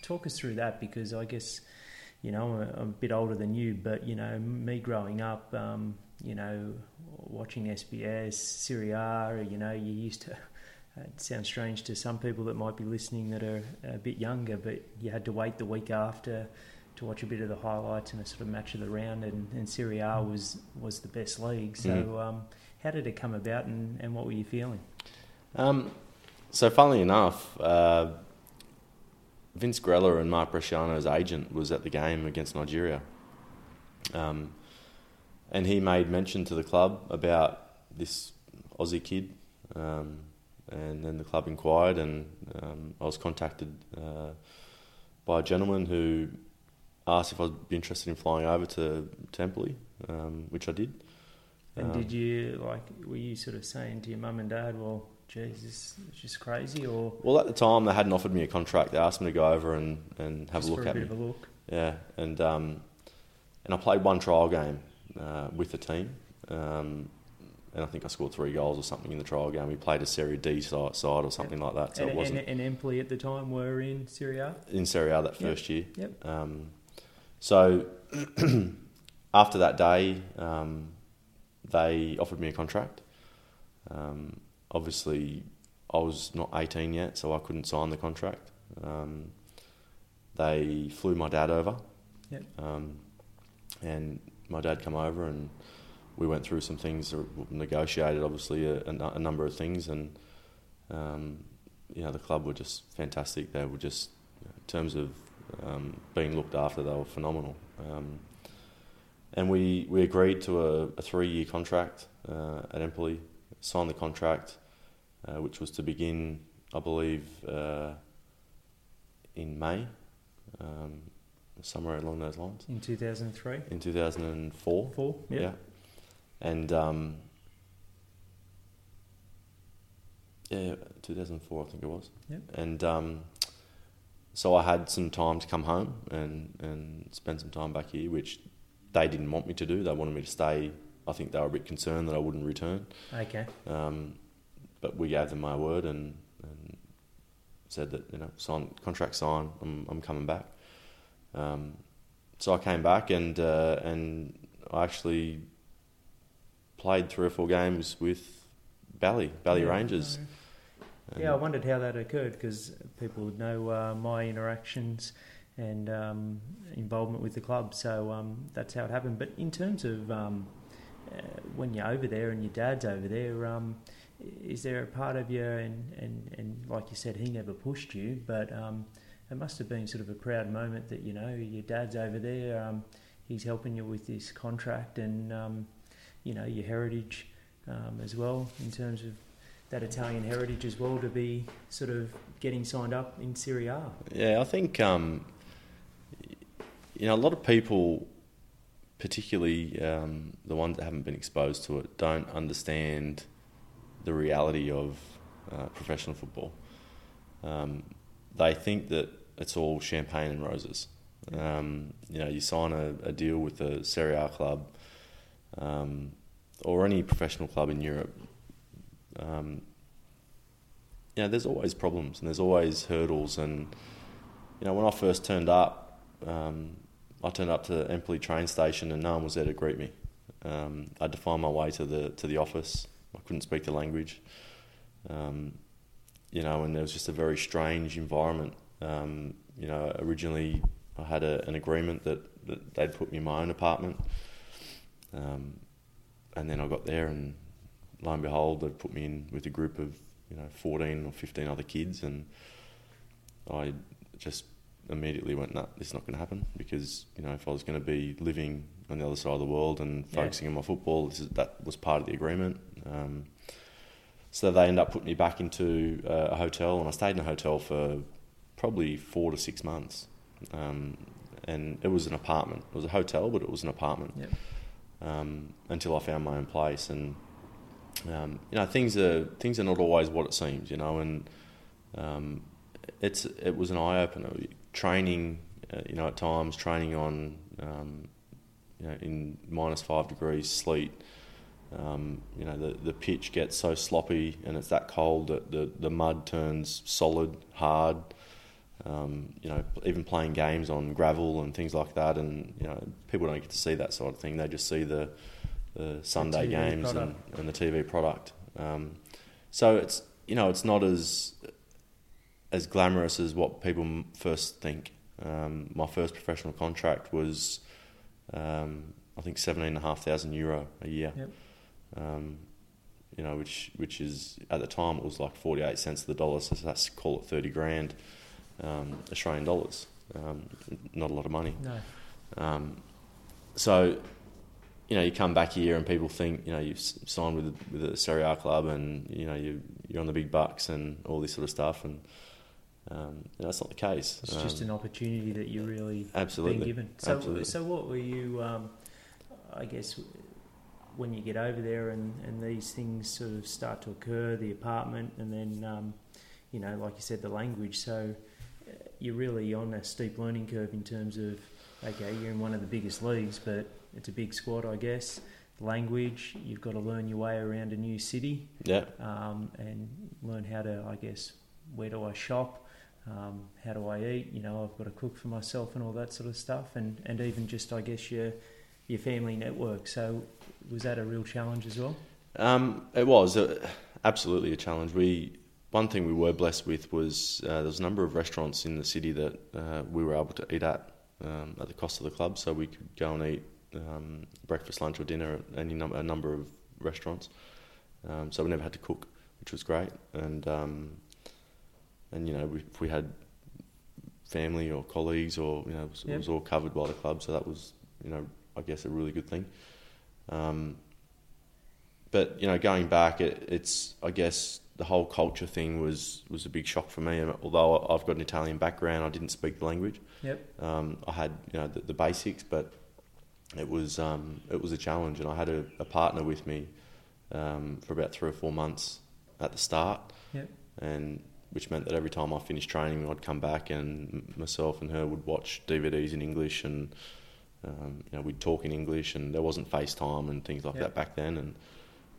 talk us through that because I guess you know, I'm a, I'm a bit older than you, but you know, me growing up, um, you know, watching SBS, Serie A, you know, you used to. It sounds strange to some people that might be listening that are a bit younger, but you had to wait the week after to watch a bit of the highlights and a sort of match of the round, and, and Serie A was was the best league. So, Mhm. um, how did it come about, and, and what were you feeling? Um, so, funnily enough, uh, Vince Grella and Mark Bresciano's agent was at the game against Nigeria. Um, and he made mention to the club about this Aussie kid. Um, and then the club inquired, and um, I was contacted uh, by a gentleman who asked if I'd be interested in flying over to Empoli, um, which I did. And Um, did you like? Were you sort of saying to your mum and dad, "Well, geez, this is just crazy," or Well, at the time, they hadn't offered me a contract. They asked me to go over and, and have a look a at bit me. of a look? Yeah, and um, and I played one trial game uh, with the team, um, and I think I scored three goals or something in the trial game. We played a Serie D side, side or something like that, so and, it wasn't and, and Empoli at the time were in Serie A. in Serie A that Yep. first year. Yep. Um, so after that day, um, they offered me a contract. Um, obviously, I was not 18 yet, so I couldn't sign the contract. Um, they flew my dad over, Yep. um, and my dad come over and we went through some things, negotiated obviously a, a, number of things, and um, you know the club were just fantastic. They were just in terms of um, being looked after, they were phenomenal. Um, and we, we agreed to a, a three year contract uh, at Empoli, signed the contract, uh, which was to begin, I believe, uh, in May, um, somewhere along those lines, in 2003, in 2004. four. Yep. Yeah. And um, yeah, 2004, I think it was. Yep. And um, so I had some time to come home and, and spend some time back here, which they didn't want me to do. They wanted me to stay. I think they were a bit concerned that I wouldn't return. Okay. Um, but we gave them my word and, and said that you know, sign contract signed. I'm I'm coming back. Um, so I came back and uh, and I actually played three or four games with Bally Bally Yeah, Rangers. no. Yeah, I wondered how that occurred because people would know uh, my interactions and um, involvement with the club, so um, that's how it happened. But in terms of um, uh, when you're over there and your dad's over there, um, is there a part of you, and, and, and like you said, he never pushed you, but um, it must have been sort of a proud moment that, you know, your dad's over there, um, he's helping you with this contract and, um, you know, your heritage um, as well in terms of that Italian heritage as well to be sort of getting signed up in Serie A. Yeah, I think um, you know a lot of people, particularly um, the ones that haven't been exposed to it, don't understand the reality of uh, professional football. Um, they think that it's all champagne and roses. Um, you know, you sign a, a deal with a Serie A club um, or any professional club in Europe. Um, you know, there's always problems and there's always hurdles. And you know, when I first turned up, um, I turned up to the Empoli train station and no one was there to greet me. Um, I had to find my way to the to the office. I couldn't speak the language. Um, you know, and there was just a very strange environment. Um, you know, originally I had a, an agreement that, that they'd put me in my own apartment. Um, and then I got there and lo and behold, they'd put me in with a group of, you know, 14 or 15 other kids. And I just immediately went, no, this is not going to happen because, you know, if I was going to be living on the other side of the world and Yeah. focusing on my football, this is, that was part of the agreement. Um, so they ended up putting me back into uh, a hotel, and I stayed in a hotel for probably four to six months. Um, and it was an apartment. It was a hotel, but it was an apartment Yep. Um, until I found my own place. And um, you know, things are things are not always what it seems. You know, and um, it's it was an eye opener. Training, uh, you know, at times training on um, you know in minus five degrees sleet. Um, you know, the, the pitch gets so sloppy and it's that cold that the, the mud turns solid, hard. Um, you know, even playing games on gravel and things like that, and you know, people don't get to see that sort of thing. They just see the the Sunday TV games and, and the TV product. Um, so it's you know, it's not as as glamorous as what people first think. Um, my first professional contract was, um, I think, seventeen and a half thousand euro a year. Yep. Um, you know, which which is at the time it was like forty eight cents to the dollar, so that's call it thirty grand um, Australian dollars. Um, not a lot of money. No. Um, so, you know, you come back here and people think, you know, you've signed with with a Serie A club and you know you you're on the big bucks and all this sort of stuff, and um, you know, that's not the case. It's just Um, an opportunity that you really absolutely. been given. So, Absolutely. so what were you? Um, I guess when you get over there and, and these things sort of start to occur, the apartment, and then um, you know, like you said, the language. So you're really on a steep learning curve in terms of okay, you're in one of the biggest leagues, but it's a big squad, I guess. Language, you've got to learn your way around a new city Yeah, um, and learn how to, I guess, where do I shop, um, how do I eat? You know, I've got to cook for myself and all that sort of stuff, and, and even just, I guess, your your family network. So, was that a real challenge as well? Um, it was uh, absolutely a challenge. We one thing we were blessed with was uh, there was a number of restaurants in the city that uh, we were able to eat at um, at the cost of the club, so we could go and eat um, breakfast, lunch, or dinner at any num- a number of restaurants. Um, so we never had to cook, which was great. And um, and you know, we, if we had family or colleagues, or you know, it was, it was all covered by the club, so that was you know, I guess a really good thing. Um, but you know, going back, it, it's I guess the whole culture thing was was a big shock for me. And although I've got an Italian background, I didn't speak the language. Yep. Um, I had you know the, the basics, but it was um, it was a challenge, and I had a, a partner with me um, for about three or four months at the start. Yep. And which meant that every time I finished training, I'd come back and myself and her would watch DVDs in English and um, you know we'd talk in English and there wasn't FaceTime and things like Yep. that back then and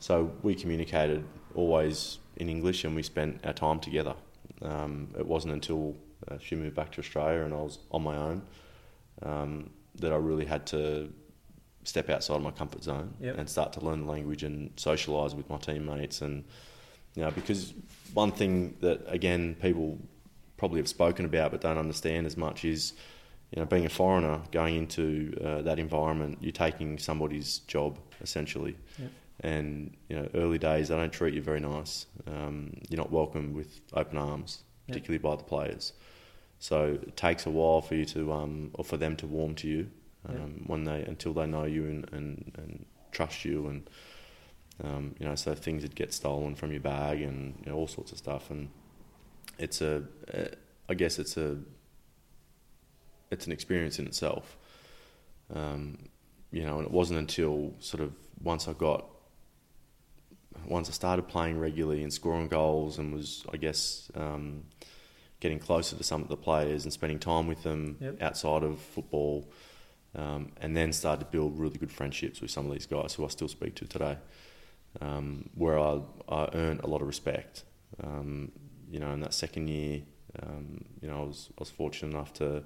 so we communicated always in English and we spent our time together. Um, it wasn't until uh, she moved back to Australia and I was on my own um, that I really had to step outside of my comfort zone Yep. and start to learn the language and socialise with my teammates and you know because one thing that again people probably have spoken about but don't understand as much is you know being a foreigner going into uh, that environment you're taking somebody's job essentially Yep. And you know early days they don't treat you very nice. Um, you're not welcome with open arms particularly by the players. So it takes a while for you to um, or for them to warm to you um, Yep. when they until they know you and, and, and trust you and um, you know so things would get stolen from your bag and you know, all sorts of stuff. And it's a uh, I guess it's a it's an experience in itself. Um, you know and it wasn't until sort of once I got once I started playing regularly and scoring goals and was I guess um, getting closer to some of the players and spending time with them Yep. outside of football um, and then started to build really good friendships with some of these guys who I still speak to today um, where I, I earned a lot of respect um, you know in that second year um, you know I was, I was fortunate enough to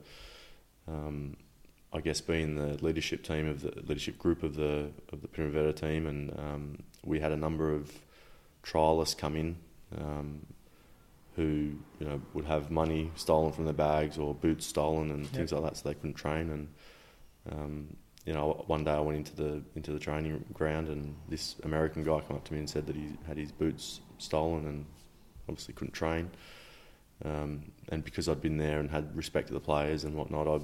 um, I guess being the leadership team of the leadership group of the of the Primavera team and um, we had a number of trialists come in um, who you know would have money stolen from their bags or boots stolen and things like that, so they couldn't train. And um, you know, one day I went into the into the training ground, and this American guy came up to me and said that he had his boots stolen and obviously couldn't train. Um, and because I'd been there and had respect to the players and whatnot, I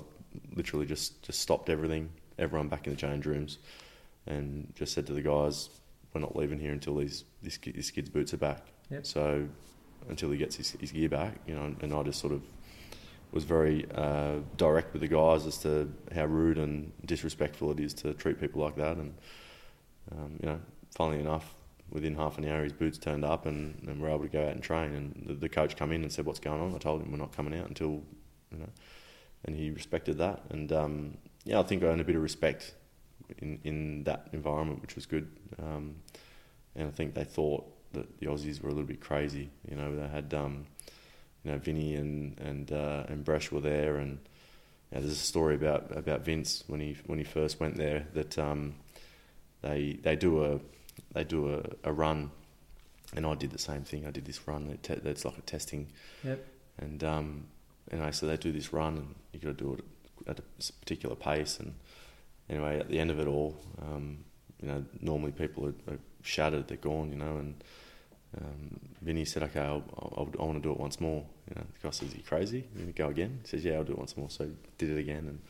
literally just just stopped everything, everyone back in the change rooms, and just said to the guys, "We're not leaving here until these this, this kid's boots are back." Yep. So until he gets his, his gear back, you know, and I just sort of was very uh, direct with the guys as to how rude and disrespectful it is to treat people like that. And um, you know, funnily enough, within half an hour, his boots turned up, and, and we're able to go out and train. And the, the coach come in and said, "What's going on?" I told him we're not coming out until you know, and he respected that. And um, yeah, I think I earned a bit of respect in in that environment, which was good. Um, and I think they thought that the Aussies were a little bit crazy. You know, they had um, you know, Vinny and and uh, and Bresh were there, and you know, there's a story about about Vince when he when he first went there that um, they they do a they do a, a run, and I did the same thing. I did this run. It's like a testing, yep. and um, and I so they do this run, and you got to do it at a particular pace, and anyway, at the end of it all, um, you know, normally people are, are, shattered, they're gone, you know, and um, Vinny said, okay, I'll, I'll, i want to do it once more. You know, the guy says, you crazy? You go again? He says, yeah, I'll do it once more. So he did it again, and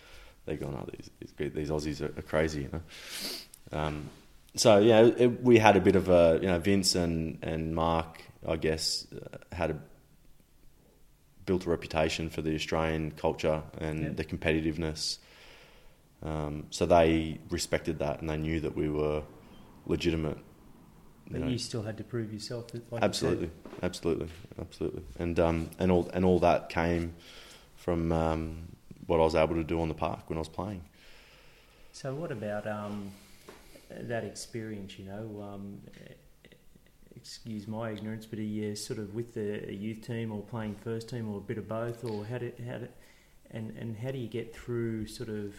they go, no, these, these, these Aussies are, are, crazy, you know. Um, so yeah, it, we had a bit of a, you know, Vince and, and Mark, I guess, uh, had a built a reputation for the Australian culture and yep. the competitiveness. Um, so they respected that and they knew that we were legitimate. You but know. you still had to prove yourself. Like absolutely, you absolutely, absolutely, and um, and all and all that came from um, what I was able to do on the park when I was playing. So what about um, that experience? You know, um, excuse my ignorance, but are you sort of with the youth team or playing first team or a bit of both, or how do how do, and and how do you get through sort of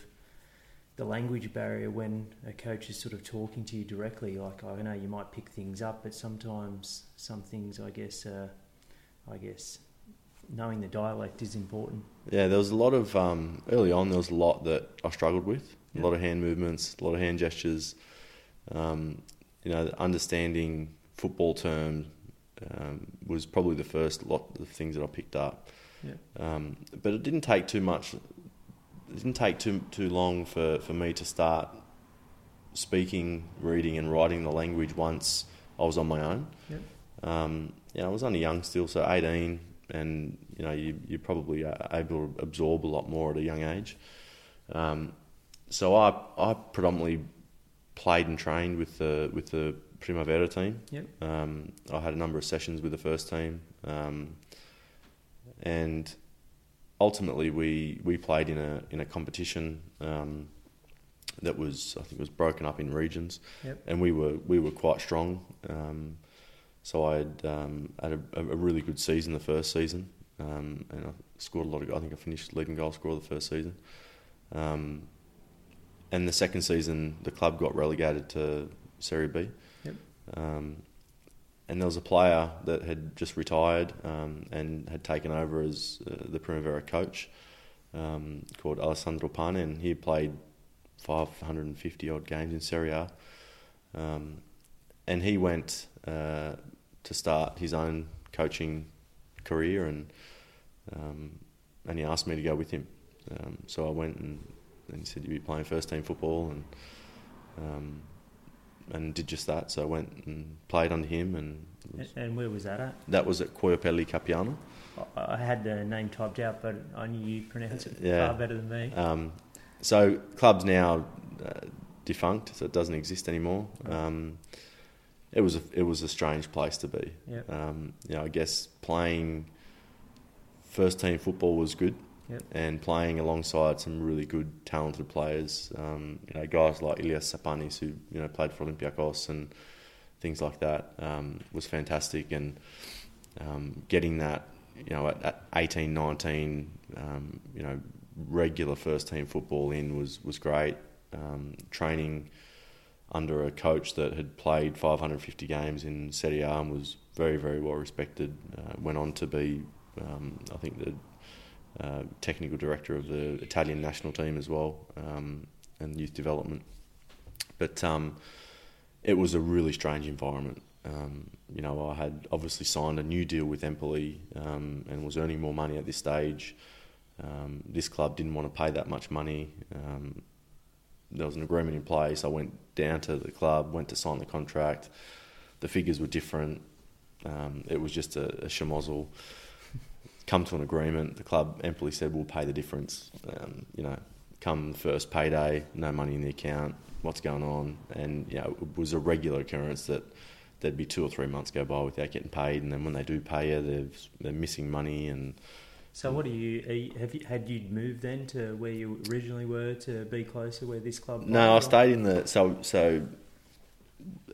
the language barrier when a coach is sort of talking to you directly? Like I know you might pick things up, but sometimes some things, I guess, uh, I guess knowing the dialect is important. Yeah, there was a lot of um, early on. There was a lot that I struggled with. Yep. A lot of hand movements, a lot of hand gestures. Um, you know, understanding football term um, was probably the first lot of things that I picked up. Yeah. Um, but it didn't take too much. It didn't take too too long for, for me to start speaking, reading, and writing the language once I was on my own. Yeah. Um, I was only young still, so 18, and you know you you're probably able to absorb a lot more at a young age. Um, so I I predominantly played and trained with the with the Primavera team. Yep. Um, I had a number of sessions with the first team, um, and ultimately we, we played in a in a competition um, that was I think was broken up in regions, yep. and we were we were quite strong. Um, so I had um, had a, a, really good season the first season, um, and I scored a lot of. I think I finished leading goal scorer the first season. And the second season, the club got relegated to Serie B. Um, and there was a player that had just retired um, and had taken over as uh, the Primavera coach um, called Alessandro Pane, and he played 550 odd games in Serie A. Um, and he went uh, to start his own coaching career, and um, and he asked me to go with him. Um, so I went and, and he said, you'd be playing first team football," and and did just that. So I went and played under him. And and where was that at? That was at Cuoiopelli Cappiano. I had the name typed out, but I knew you pronounced it yeah. far better than me. Um, so club's now uh, defunct, so it doesn't exist anymore. Um, it was a, it was a strange place to be. Yep. Um, you know, I guess playing first team football was good and playing alongside some really good, talented players. Um, you know, guys like Ilias Sapanis, who you know played for Olympiacos and things like that, um, was fantastic. And um, getting that, you know, at, at 18, 19, um, you know, regular first team football in was was great. Um, training under a coach that had played 550 games in Serie A and was very, very well respected. Uh, went on to be, um, I think, the uh, technical director of the Italian national team as well, um, and youth development. But um, it was a really strange environment. Um, you know, I had obviously signed a new deal with Empoli um, and was earning more money at this stage. Um, this club didn't want to pay that much money. Um, there was an agreement in place. I went down to the club, went to sign the contract. The figures were different. it was just a, a come to an agreement. The club amply said we'll pay the difference. Um, you know, come first payday, no money in the account. What's going on? And you know, it was a regular occurrence that there'd be two or three months go by without getting paid, and then when they do pay you, they're they're missing money and. So what do you, you have? You, had you moved then to where you originally were to be closer where this club? No, I stayed in the so so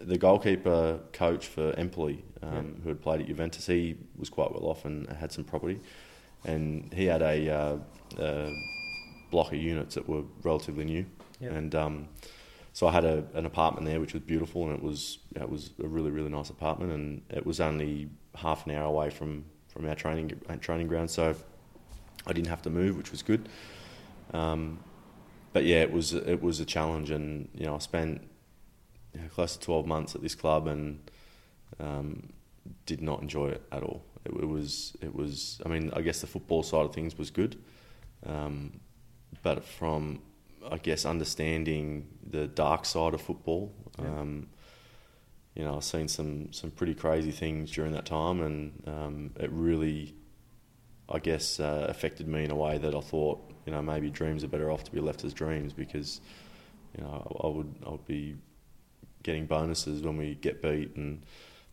the goalkeeper coach for Empoli, um, Yeah. who had played at Juventus, he was quite well off and had some property, and he had a, uh, a block of units that were relatively new, Yep. and um, so I had a, an apartment there which was beautiful, and it was it was a really really nice apartment, and it was only half an hour away from from our training training ground, so I didn't have to move, which was good. Um, but yeah, it was it was a challenge, and you know I spent you know, close to twelve months at this club, and um, did not enjoy it at all. It, it was it was. I mean, I guess the football side of things was good, um, but from I guess understanding the dark side of football. Yeah. Um, you know, I've seen some, some pretty crazy things during that time, and um, it really, I guess, uh, affected me in a way that I thought, you know, maybe dreams are better off to be left as dreams because, you know, I would I would be getting bonuses when we get beat and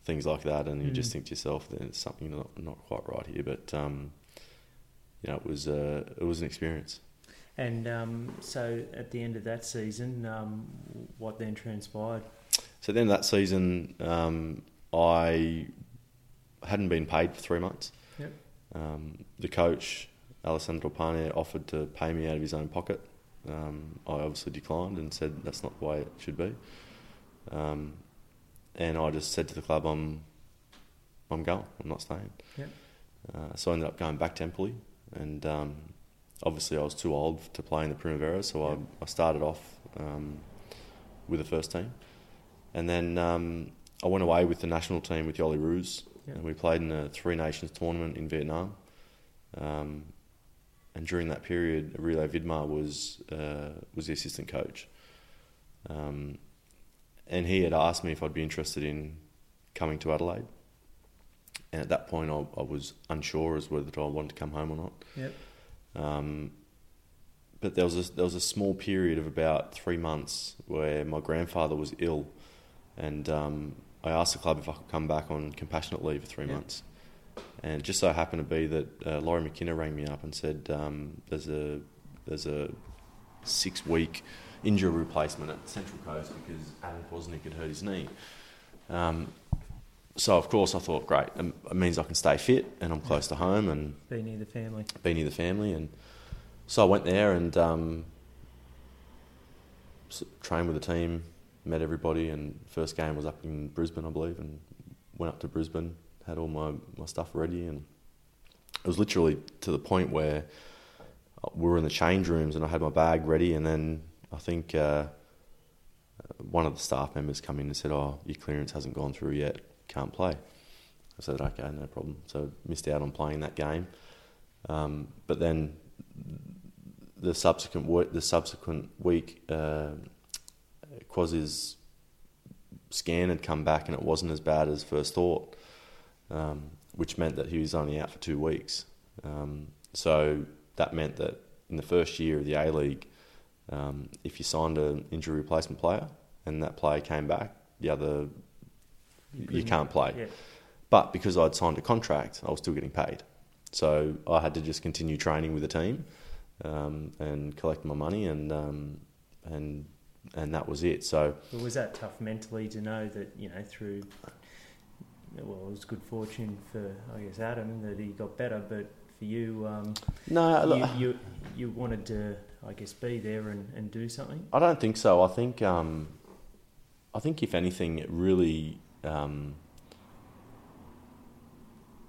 things like that, and you just Mm. think to yourself, there's something not, not quite right here. But um, you know, it was uh, it was an experience. And um, so at the end of that season, um, what then transpired? So at the end of that season, um, I hadn't been paid for three months. Yep. Um, the coach, Alessandro Pane, offered to pay me out of his own pocket. Um, I obviously declined and said that's not the way it should be. Um, and I just said to the club, I'm, I'm going. I'm not staying. Yep. Uh, so I ended up going back to Empoli, and um, obviously I was too old to play in the Primavera, so Yep. I, I started off um, with the first team, and then um, I went away with the national team with Olyroos, Yep. and we played in a Three Nations tournament in Vietnam. Um, and during that period, Aurelio Vidmar was uh, was the assistant coach, um, and he had asked me if I'd be interested in coming to Adelaide. And at that point, I, I was unsure as whether I wanted to come home or not. Yep. Um, but there was a, there was a small period of about three months where my grandfather was ill, and um, I asked the club if I could come back on compassionate leave for three Yeah. months. And it just so happened to be that uh, Lawrie McKinna rang me up and said um, there's a there's a six week injury replacement at Central Coast because Adam Kwasnik had hurt his knee. Um, so of course I thought, great, um, it means I can stay fit and I'm close to home and Be near the family. be near the family, and so I went there and um, trained with the team, met everybody, and first game was up in Brisbane, I believe, and went up to Brisbane, had all my, my stuff ready, and it was literally to the point where we were in the change rooms and I had my bag ready, and then I think uh, one of the staff members come in and said, "Oh, your clearance hasn't gone through yet, can't play." I said, "Okay, no problem." So missed out on playing that game. Um, but then the subsequent the subsequent week, uh, Quasi's scan had come back and it wasn't as bad as first thought, um, which meant that he was only out for two weeks. Um, so that meant that in the first year of the A League, um, if you signed an injury replacement player and that player came back, the other you couldn't- can't play. Yeah. But because I'd signed a contract, I was still getting paid. So I had to just continue training with the team um, and collect my money, and um, and and that was it. So But was that tough mentally to know that you know through? Well, it was good fortune for I guess Adam that he got better, but for you, um, no, you, look, you you wanted to I guess be there and, and do something. I don't think so. I think um, I think if anything, it really um,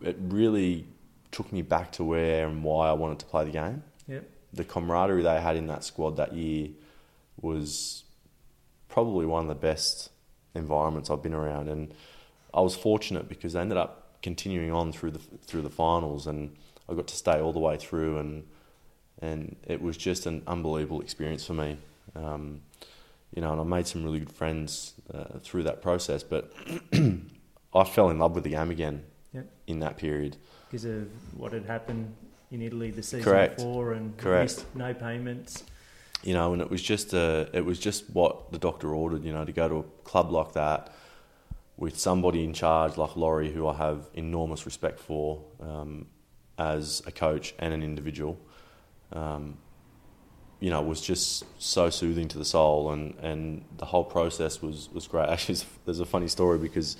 it really took me back to where and why I wanted to play the game. Yep. the camaraderie they had in that squad that year was probably one of the best environments I've been around, and I was fortunate because they ended up continuing on through the through the finals, and I got to stay all the way through, and and it was just an unbelievable experience for me. Um, you know, and I made some really good friends uh, through that process, but I fell in love with the game again Yep. in that period. because of what had happened in Italy the season Correct. before and Correct. no payments. you know, and it was just uh, it was just what the doctor ordered, you know, to go to a club like that with somebody in charge like Lawrie, who I have enormous respect for um, as a coach and an individual. Um, you know, was just so soothing to the soul, and, and the whole process was, was great. Actually, there's a funny story because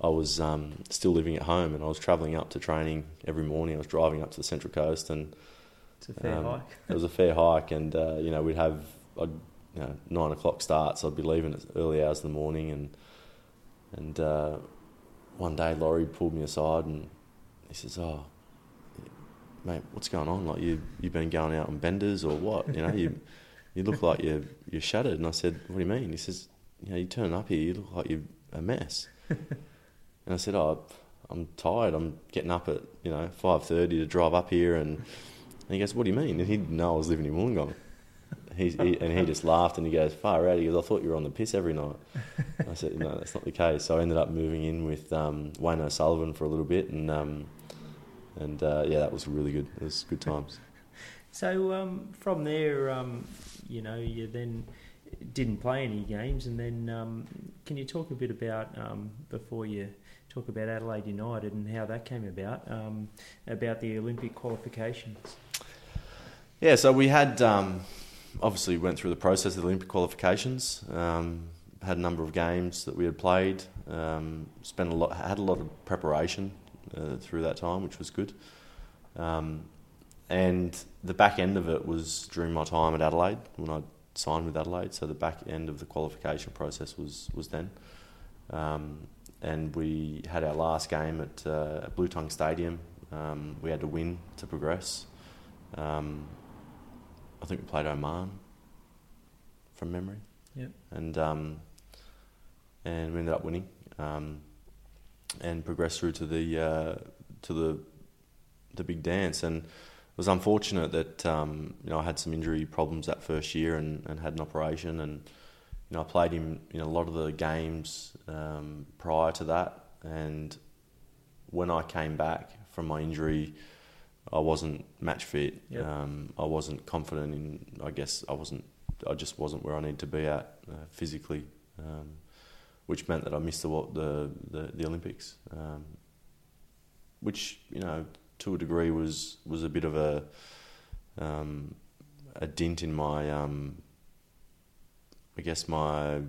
I was um, still living at home and I was travelling up to training every morning. I was driving up to the Central Coast, and it's a fair um, hike. it was a fair hike, and uh, you know, we'd have I'd, you know, nine o'clock starts. I'd be leaving at early hours in the morning, and and uh, one day Lawrie pulled me aside and he says, "Oh, mate, what's going on? Like you you've been going out on benders or what? You know, you you look like you're you're shattered." And I said, "What do you mean?" He says, "You know, you turn up here, you look like you're a mess." and I said, "Oh, I'm tired. I'm getting up at you know five thirty to drive up here." And, and he goes, "What do you mean?" And he didn't know I was living in Wollongong. He, he, and he just laughed and he goes, far out. He goes, I thought you were on the piss every night. I said, no, that's not the case. So I ended up moving in with um, Wayne O'Sullivan for a little bit, and um, and uh, yeah, that was really good. It was good times. So um, from there, um, you know, you then didn't play any games, and then um, can you talk a bit about um, before you talk about Adelaide United and how that came about, um, about the Olympic qualifications? Yeah, so we had um, obviously went through the process of the Olympic qualifications. Um, had a number of games that we had played. Um, spent a lot, had a lot of preparation uh, through that time, which was good. Um, and the back end of it was during my time at Adelaide when I signed with Adelaide. So the back end of the qualification process was was then. Um, and we had our last game at uh, Bluetongue Stadium. Um, we had to win to progress. Um, I think we played Oman from memory. Yep. And um, and we ended up winning um, and progressed through to the uh, to the the big dance. And it was unfortunate that um, you know I had some injury problems that first year and, and had an operation. And you know I played in in a lot of the games um, prior to that. And when I came back from my injury. I wasn't match fit. Yep. Um, I wasn't confident in. I guess I wasn't. I just wasn't where I need to be at uh, physically, um, which meant that I missed the the the, the Olympics, um, which you know to a degree was was a bit of a um, a dint in my um, I guess my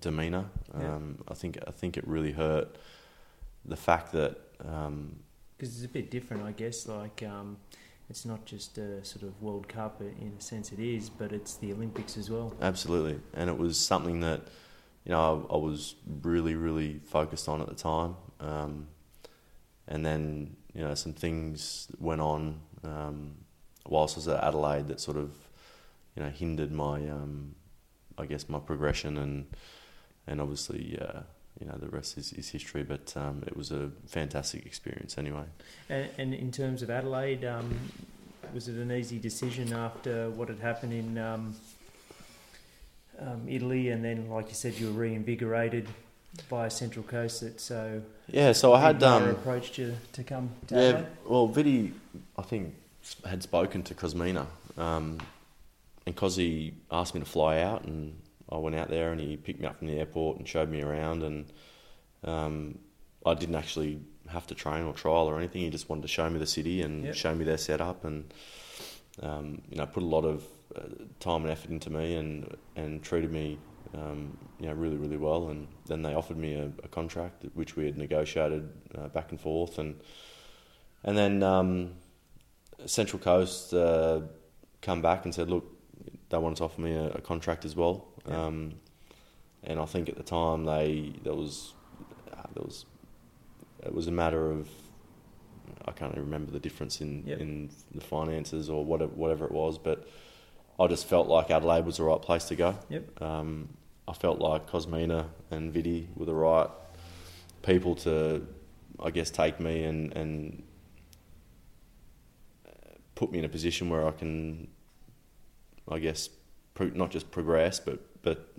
demeanor. Yeah. Um, I think I think it really hurt the fact that um, Because it's a bit different, I guess. Like, um, it's not just a sort of World Cup in a sense, it is, but it's the Olympics as well. absolutely, and it was something that you know I, I was really really focused on at the time, um, and then you know some things went on um, whilst I was at Adelaide that sort of you know hindered my um, I guess my progression and and obviously. Uh, you know the rest is, is history, but um, it was a fantastic experience anyway. And, and in terms of Adelaide, um, was it an easy decision after what had happened in um, um, Italy, and then, like you said, you were reinvigorated by a Central Coast? That so Yeah, so I had um, approached you to come to Yeah, Adelaide? well, Vidi, I think, had spoken to Kosmina, um, and Cosy asked me to fly out, and I went out there, and he picked me up from the airport and showed me around, and um, I didn't actually have to train or trial or anything. He just wanted to show me the city and Yep. show me their setup, and um, you know, put a lot of uh, time and effort into me, and and treated me. Um, you know, really, really well, and then they offered me a, a contract, which we had negotiated uh, back and forth, and and then um, Central Coast uh, come back and said, look, they wanted to offer me a, a contract as well. Yeah. Um, and I think at the time they there was uh, there was it was a matter of I can't even remember the difference in, Yep. in the finances or whatever whatever it was, but I just felt like Adelaide was the right place to go. Yep. Um, I felt like Kosmina and Vidi were the right people to, I guess, take me and and put me in a position where I can, I guess, pro- not just progress, but but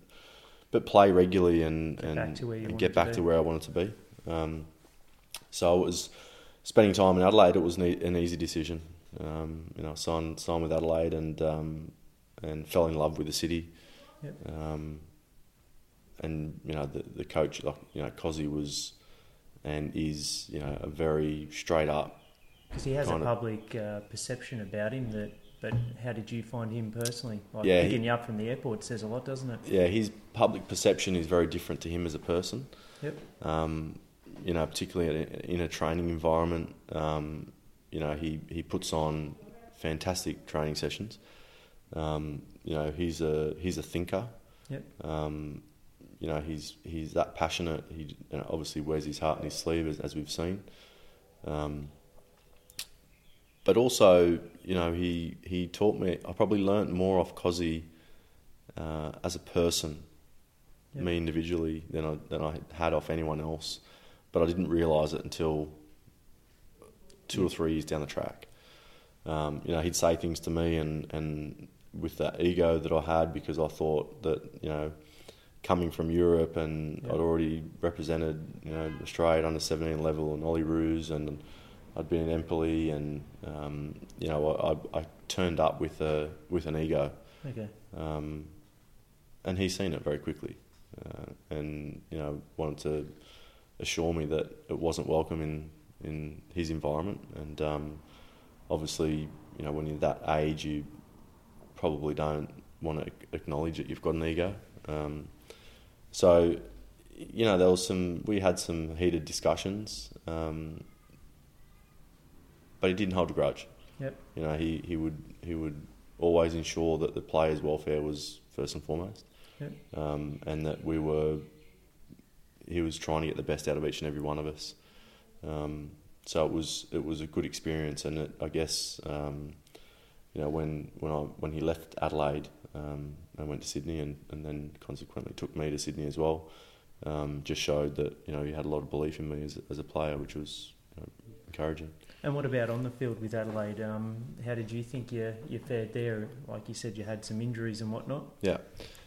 but play regularly and Get and, back to where you and get to back to where I wanted to be. Um, so it was spending time in Adelaide. It was an easy decision. Um, you know, I signed signed with Adelaide and um, and fell in love with the city. Yep. Um, and you know the the coach, like you know, Cozzy was and is you know a very straight up Because he has a public uh, perception about him. That, but how did you find him personally? Like Yeah, picking he- you up from the airport says a lot, doesn't it? yeah, his public perception is very different to him as a person. Yep. Um, you know, particularly in a training environment, um, you know, he, he puts on fantastic training sessions. Um, you know, he's a he's a thinker. Yep. Um, you know, he's he's that passionate. He you know, obviously wears his heart on his sleeve, as, as we've seen. Um, but also, you know, he he taught me. I probably learnt more off Cozzy uh, as a person, me individually, than I than I had off anyone else. But I didn't realise it until two or three years down the track. Um, you know, he'd say things to me, and and with that ego that I had, because I thought that you know, coming from Europe and Yeah. I'd already represented you know Australia at under seventeen level and Olyroos and I'd been in Empoli and um, you know I, I, turned up with a with an ego, Okay. um, and he's seen it very quickly, uh, and you know wanted to assure me that it wasn't welcome in in his environment, and um, obviously you know when you're that age you probably don't want to acknowledge that you've got an ego. Um, so, you know, there was some. We had some heated discussions, um, but he didn't hold a grudge. Yep. You know, he, he would he would always ensure that the players' welfare was first and foremost, Yep. um, and that we were. He was trying to get the best out of each and every one of us. Um, so it was it was a good experience, and it, I guess um, you know when when I when he left Adelaide um, and went to Sydney, and, and then consequently took me to Sydney as well, um, just showed that you know he had a lot of belief in me as, as a player, which was you know, encouraging. And what about on the field with Adelaide? Um, how did you think you you fared there? Like you said, you had some injuries and whatnot. Yeah.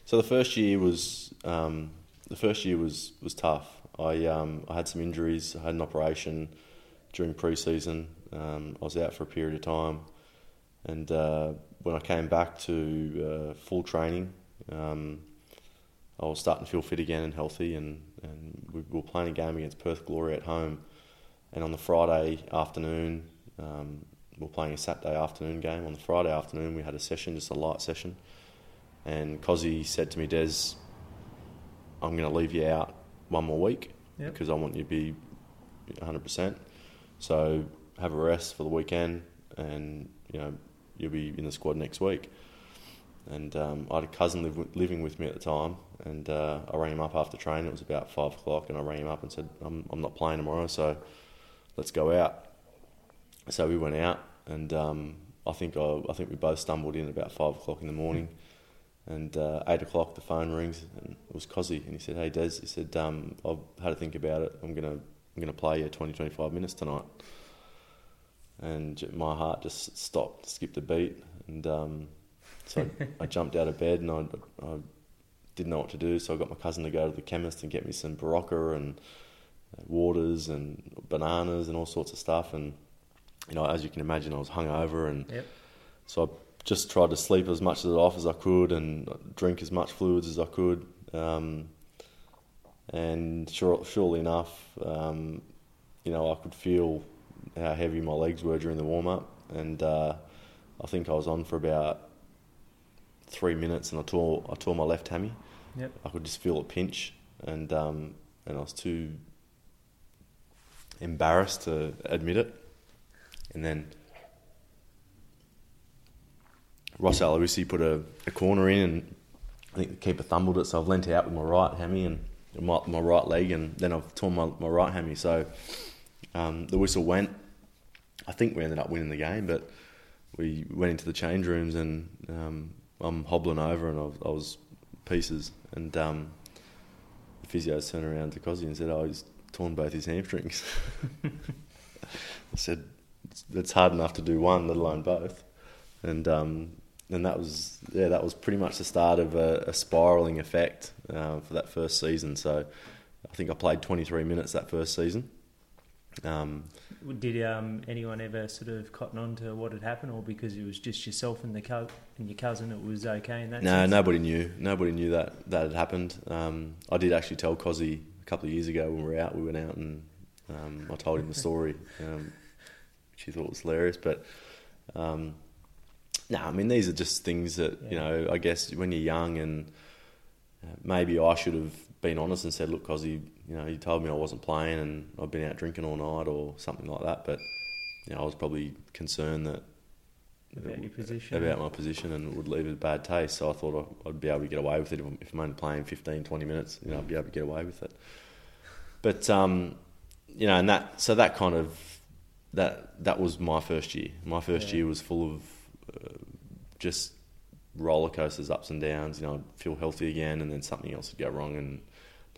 So the first year was um, the first year was was tough. I um, I had some injuries. I had an operation during pre-season. Um, I was out for a period of time, and uh, when I came back to uh, full training, um, I was starting to feel fit again and healthy. And, and we were playing a game against Perth Glory at home. And on the Friday afternoon, um, we're playing a Saturday afternoon game. On the Friday afternoon, we had a session, just a light session. And Cozzy said to me, Des, I'm going to leave you out one more week Yep. because I want you to be 100%. So have a rest for the weekend and, you know, you'll be in the squad next week. And um, I had a cousin live, living with me at the time, and uh, I rang him up after training. It was about five o'clock, and I rang him up and said, "I'm, I'm not playing tomorrow, so let's go out." So we went out, and um, I think I, I think we both stumbled in about five o'clock in the morning. And uh, eight o'clock, the phone rings, and it was Cozzy, and he said, "Hey, Des," he said, um, "I've had to think about it. I'm gonna I'm gonna play you 20, 25 minutes tonight." And my heart just stopped, skipped a beat, and um, so I, I jumped out of bed and I, I didn't know what to do. So I got my cousin to go to the chemist and get me some Berocca and waters and bananas and all sorts of stuff. And you know, as you can imagine, I was hungover, and Yep. so I just tried to sleep as much of it off as I could and drink as much fluids as I could. Um, and sure, surely enough, um, you know, I could feel how heavy my legs were during the warm up, and uh, I think I was on for about three minutes, and I tore I tore my left hammy. Yep. I could just feel a pinch, and um, and I was too embarrassed to admit it. And then Ross Aloisi put a, a corner in, and I think the keeper thumbled it, so I've leant out with my right hammy and my, my right leg, and then I've torn my, my right hammy. So um, the whistle went. I think we ended up winning the game, but we went into the change rooms, and um, I'm hobbling over, and I was, I was pieces. And um, the physios turned around to Cosy and said, "Oh, he's torn both his hamstrings." I said, "It's hard enough to do one, let alone both." And um, and that was yeah, that was pretty much the start of a, a spiraling effect uh, for that first season. So I think I played 23 minutes that first season. Um, Did um, anyone ever sort of cotton on to what had happened, or because it was just yourself and the co- and your cousin, it was okay in that? no, sense? nobody knew. Nobody knew that that had happened. Um, I did actually tell Cozzy couple of years ago when we were out. We went out and um, I told him the story. Um, she thought was hilarious. But um, no, I mean these are just things that you know. I guess when you're young, and uh, maybe I should have been honest and said, "Look, Cosy, you know, he told me I wasn't playing, and I've been out drinking all night, or something like that." But you know, I was probably concerned that About your position. about my position and it would leave a bad taste. So I thought I'd be able to get away with it if I'm, if I'm only playing 15, 20 minutes. You know, I'd be able to get away with it. But um, you know, and that so that kind of that that was my first year. My first Yeah. year was full of uh, just roller coasters, ups and downs. You know, I'd feel healthy again, and then something else would go wrong, and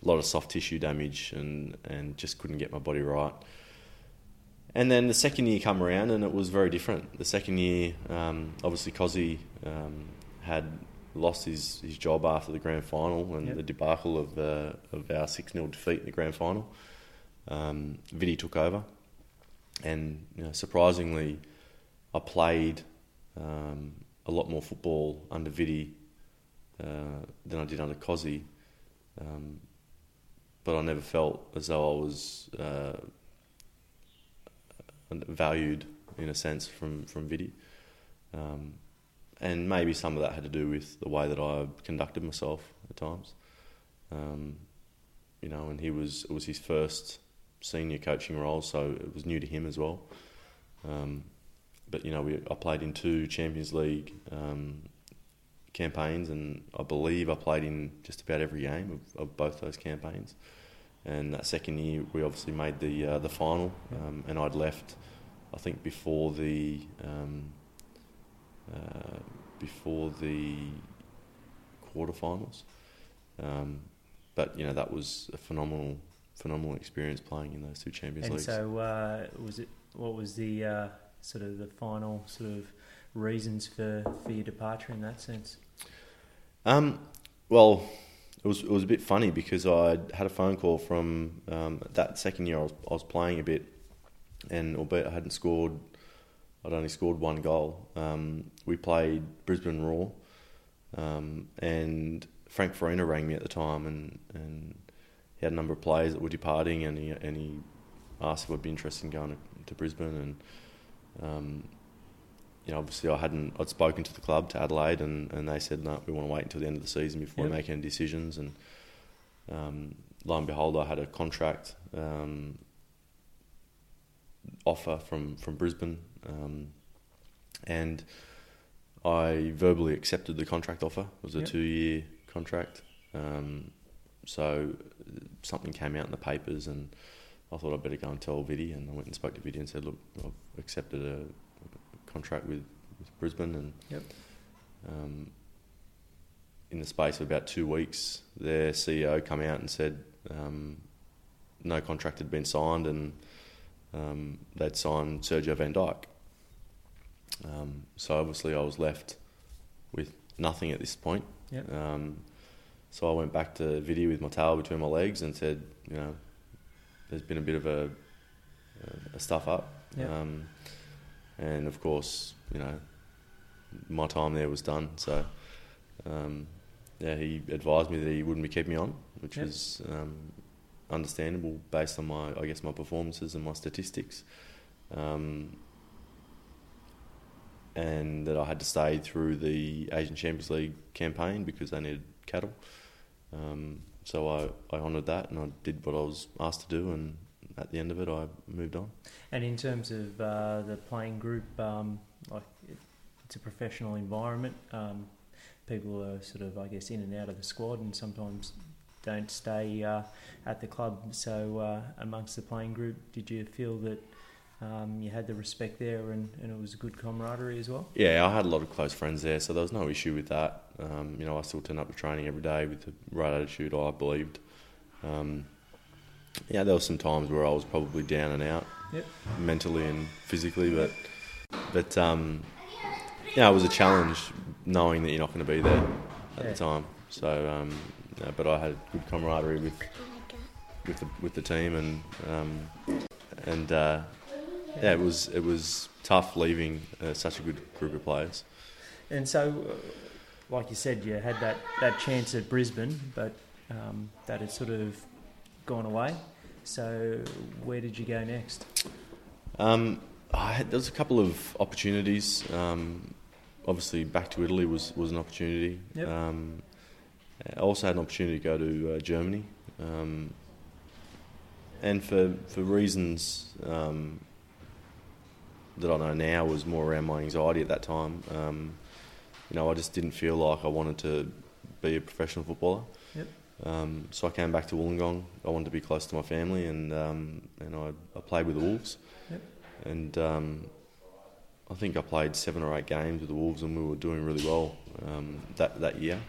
a lot of soft tissue damage, and and just couldn't get my body right. And then the second year come around, and it was very different. The second year, um, obviously, Cozzy um, had lost his, his job after the grand final and Yep. the debacle of uh, of our six 0 defeat in the grand final. Um, Vidi took over, and you know, surprisingly, I played um, a lot more football under Vidi uh, than I did under Cozzy. Um, but I never felt as though I was uh, valued in a sense from from Vidi, um, and maybe some of that had to do with the way that I conducted myself at times. Um, you know, and he was it was his first senior coaching role, so it was new to him as well. Um, but you know, we, I played in two Champions League um, campaigns, and I believe I played in just about every game of, of both those campaigns. And that second year, we obviously made the uh, the final, um, and I'd left, I think, before the um, uh, before the quarterfinals. Um, but you know that was a phenomenal phenomenal experience playing in those two Champions And Leagues. so, uh, was it? What was the uh, sort of the final sort of reasons for, for your departure in that sense? Um, well, it was it was a bit funny because I had a phone call from um, that second year I was, I was playing a bit, and albeit I hadn't scored, I'd only scored one goal. Um, we played Brisbane Roar, um, and Frank Farina rang me at the time, and, and he had a number of players that were departing, and he and he asked if I'd be interested in going to, to Brisbane, and um, you know, obviously I hadn't. I'd spoken to the club to Adelaide, and, and they said no, we want to wait until the end of the season before Yep. we make any decisions. And um, lo and behold, I had a contract um, offer from from Brisbane, um, and I verbally accepted the contract offer. It was a Yep. two year contract. Um, so something came out in the papers, and I thought I'd better go and tell Vidi, and I went and spoke to Vidi and said, look, I've accepted a contract with, with Brisbane, and Yep. um, in the space of about two weeks, their CEO come out and said um, no contract had been signed, and um, they'd signed Sergio van Dijk. Um, so obviously, I was left with nothing at this point. Yep. Um, so I went back to Vidi with my tail between my legs and said, you know, there's been a bit of a, a stuff up. Yep. Um, and of course, you know, my time there was done. So, um, yeah, he advised me that he wouldn't be keeping me on, which Yep. is um, understandable based on my, I guess, my performances and my statistics. Um, and that I had to stay through the Asian Champions League campaign because they needed cattle. Um, so I, I honoured that and I did what I was asked to do, and at the end of it, I moved on. And in terms of uh, the playing group, um, like it's a professional environment. Um, people are sort of, I guess, in and out of the squad, and sometimes don't stay uh, at the club. So, uh, amongst the playing group, did you feel that um, you had the respect there, and, and it was a good camaraderie as well? Yeah, I had a lot of close friends there, so there was no issue with that. Um, you know, I still turned up to training every day with the right attitude, I believed. Um, yeah, there were some times where I was probably down and out, Yep. mentally and physically, but but um, yeah, it was a challenge knowing that you're not going to be there at Yeah. the time. So, um, yeah, but I had good camaraderie with with the with the team, and um, and uh, yeah, it was it was tough leaving uh, such a good group of players. And so, uh, like you said, you had that, that chance at Brisbane, but um, that had sort of gone away. So, where did you go next? Um, I had, there was a couple of opportunities. Um, obviously, back to Italy was, was an opportunity. Yep. Um, I also had an opportunity to go to uh, Germany, um, and for for reasons um, that I know now was more around my anxiety at that time. Um, you know, I just didn't feel like I wanted to be a professional footballer. Um, so I came back to Wollongong. I wanted to be close to my family, and um, and I, I played with the Wolves. Yep. And um, I think I played seven or eight games with the Wolves, and we were doing really well um, that that year.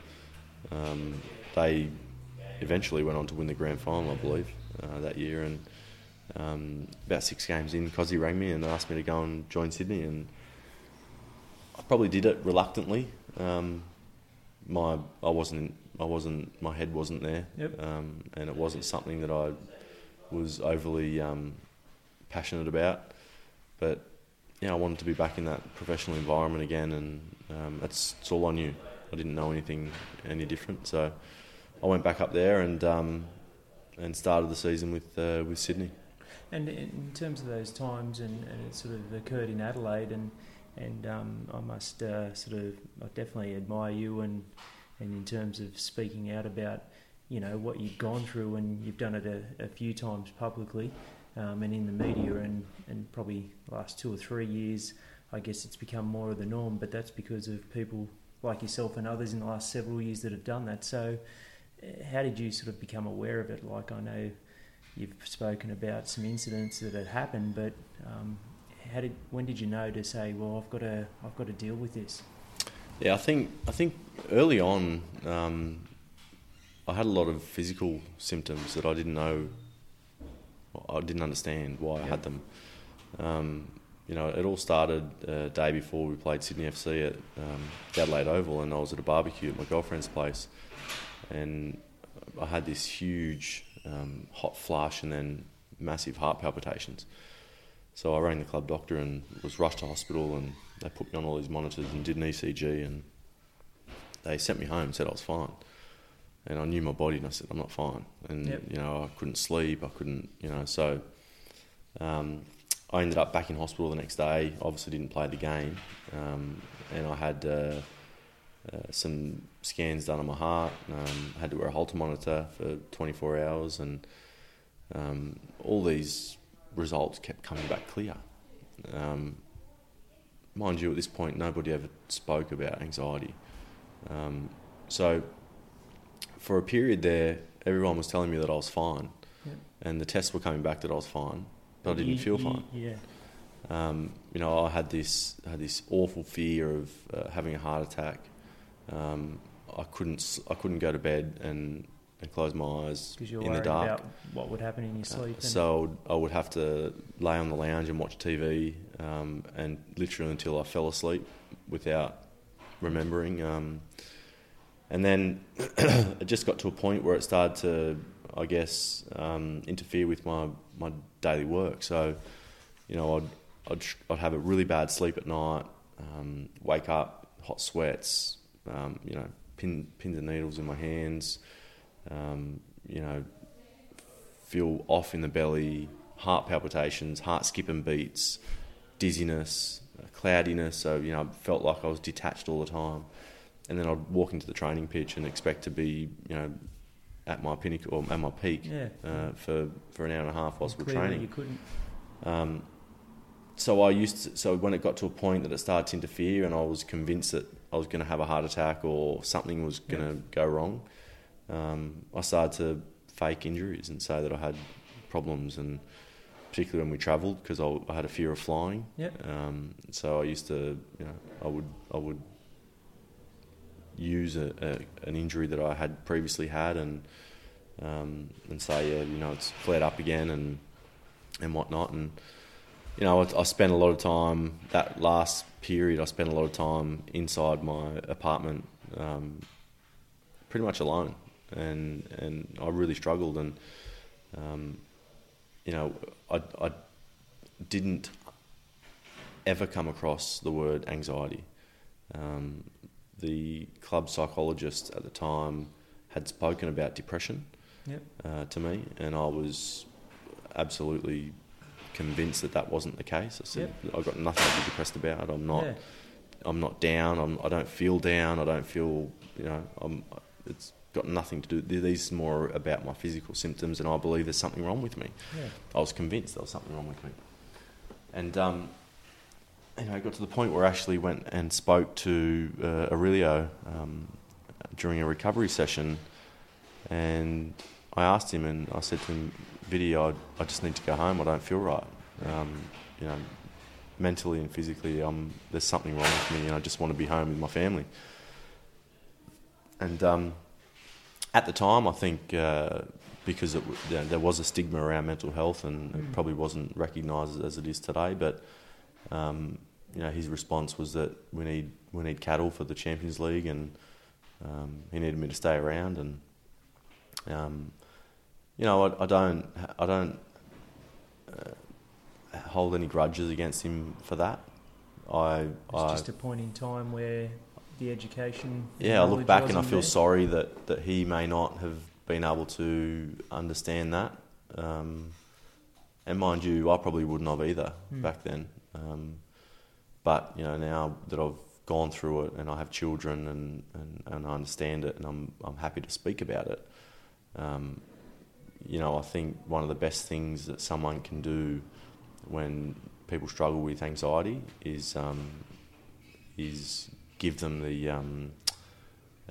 Um, they eventually went on to win the grand final, I believe, uh, that year. And um, about six games in, Cosy rang me and asked me to go and join Sydney, and I probably did it reluctantly. Um, my I wasn't I wasn't my head wasn't there, Yep. um, and it wasn't something that I was overly um, passionate about. But yeah, I wanted to be back in that professional environment again, and um, that's, that's all I knew. I didn't know anything any different, so I went back up there and um, and started the season with uh, with Sydney. And in terms of those times, and, and it sort of occurred in Adelaide, and and um, I must uh, sort of I definitely admire you, and and in terms of speaking out about you know what you've gone through, and you've done it a, a few times publicly, um, and in the media, and and probably the last two or three years, I guess it's become more of the norm. But that's because of people like yourself and others in the last several years that have done that. So, uh, how did you sort of become aware of it? Like I know you've spoken about some incidents that had happened, but um, how did when did you know to say, well, I've got to I've got to deal with this? Yeah, I think I think early on, um, I had a lot of physical symptoms that I didn't know. I didn't understand why I had them. Um, you know, it all started a day before we played Sydney FC at um, Adelaide Oval, and I was at a barbecue at my girlfriend's place, and I had this huge um, hot flush and then massive heart palpitations. So I rang the club doctor and was rushed to hospital, and they put me on all these monitors and did an ECG, and they sent me home and said I was fine. And I knew my body, and I said I'm not fine. And Yep. you know, I couldn't sleep. I couldn't, you know. So um, I ended up back in hospital the next day. Obviously, didn't play the game, um, and I had uh, uh, some scans done on my heart. Um, I had to wear a Holter monitor for 24 hours, and um, all these results kept coming back clear. Um, mind you, at this point, nobody ever spoke about anxiety. Um, so, for a period there, everyone was telling me that I was fine, and the tests were coming back that I was fine, but I didn't feel fine. Yeah, Um, you know, I had this had this awful fear of uh, having a heart attack. Um, I couldn't I couldn't go to bed and, and close my eyes you're in the dark. about what would happen in your sleep. and- so I would, I would have to lay on the lounge and watch TV, um, and literally until I fell asleep without remembering. Um, and then it just got to a point where it started to, I guess, um, interfere with my, my daily work. So, you know, I'd, I'd, I'd have a really bad sleep at night, um, wake up, hot sweats, um, you know, pin, pins and needles in my hands, um, you know, feel off in the belly, heart palpitations, heart skipping beats, dizziness, cloudiness. So you know, I felt like I was detached all the time. And then I'd walk into the training pitch and expect to be, you know, at my pinnacle or at my peak yeah, uh, for for an hour and a half whilst we're training. you couldn't. Um, so I used to, so when it got to a point that it started to interfere, and I was convinced that I was going to have a heart attack or something was going to go wrong, um, I started to fake injuries and say that I had problems, and particularly when we travelled because I, I had a fear of flying. Yep. Um, so I used to, you know, I would I would use a, a, an injury that I had previously had and um, and say, yeah, you know, it's flared up again and and whatnot. And you know, I, I spent a lot of time that last period. I spent a lot of time inside my apartment, um, pretty much alone, and and I really struggled. And um, you know, I I didn't ever come across the word anxiety. Um, the club psychologist at the time had spoken about depression Yep. uh, to me, and I was absolutely convinced that that wasn't the case. I said, I've got nothing to be depressed about. I'm not. Yeah. I'm not down. I'm, I don't feel down. I don't feel, you know, I'm, it's got nothing to do. These are more about my physical symptoms, and I believe there's something wrong with me. Yeah. I was convinced there was something wrong with me. And, um, you know, it got to the point where I actually went and spoke to uh, Aurelio um, during a recovery session, and I asked him, and I said to him, Vidi, I, I just need to go home. I don't feel right. Um, you know, mentally and physically, um, there's something wrong with me, and I just want to be home with my family. And um, at the time, I think uh, because it, there, there was a stigma around mental health, and Mm. it probably wasn't recognised as it is today. But um, you know, his response was that we need we need cattle for the Champions League, and um, he needed me to stay around. And um, you know, I, I don't I don't uh, hold any grudges against him for that. I It's I just a point in time where the education. yeah, I look back and I feel there. sorry that, that he may not have been able to understand that. Um, and mind you, I probably wouldn't have either Hmm. back then. Um, but you know, now that I've gone through it and I have children and, and, and I understand it and I'm I'm happy to speak about it. Um, you know, I think one of the best things that someone can do when people struggle with anxiety is um, is give them the um,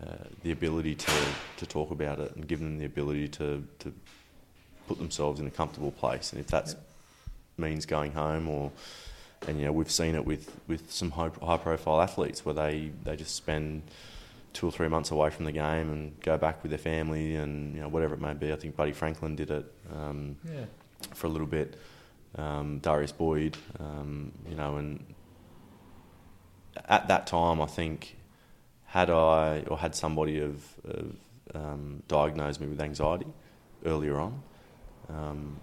uh, the ability to, to talk about it and give them the ability to, to put themselves in a comfortable place. And if that Yep. means going home or and you know we've seen it with, with some high, high profile athletes where they, they just spend two or three months away from the game and go back with their family and you know whatever it may be. I think Buddy Franklin did it um, Yeah. for a little bit. Um, Darius Boyd, um, you know, and at that time, I think had I or had somebody have, have um, diagnosed me with anxiety earlier on, um,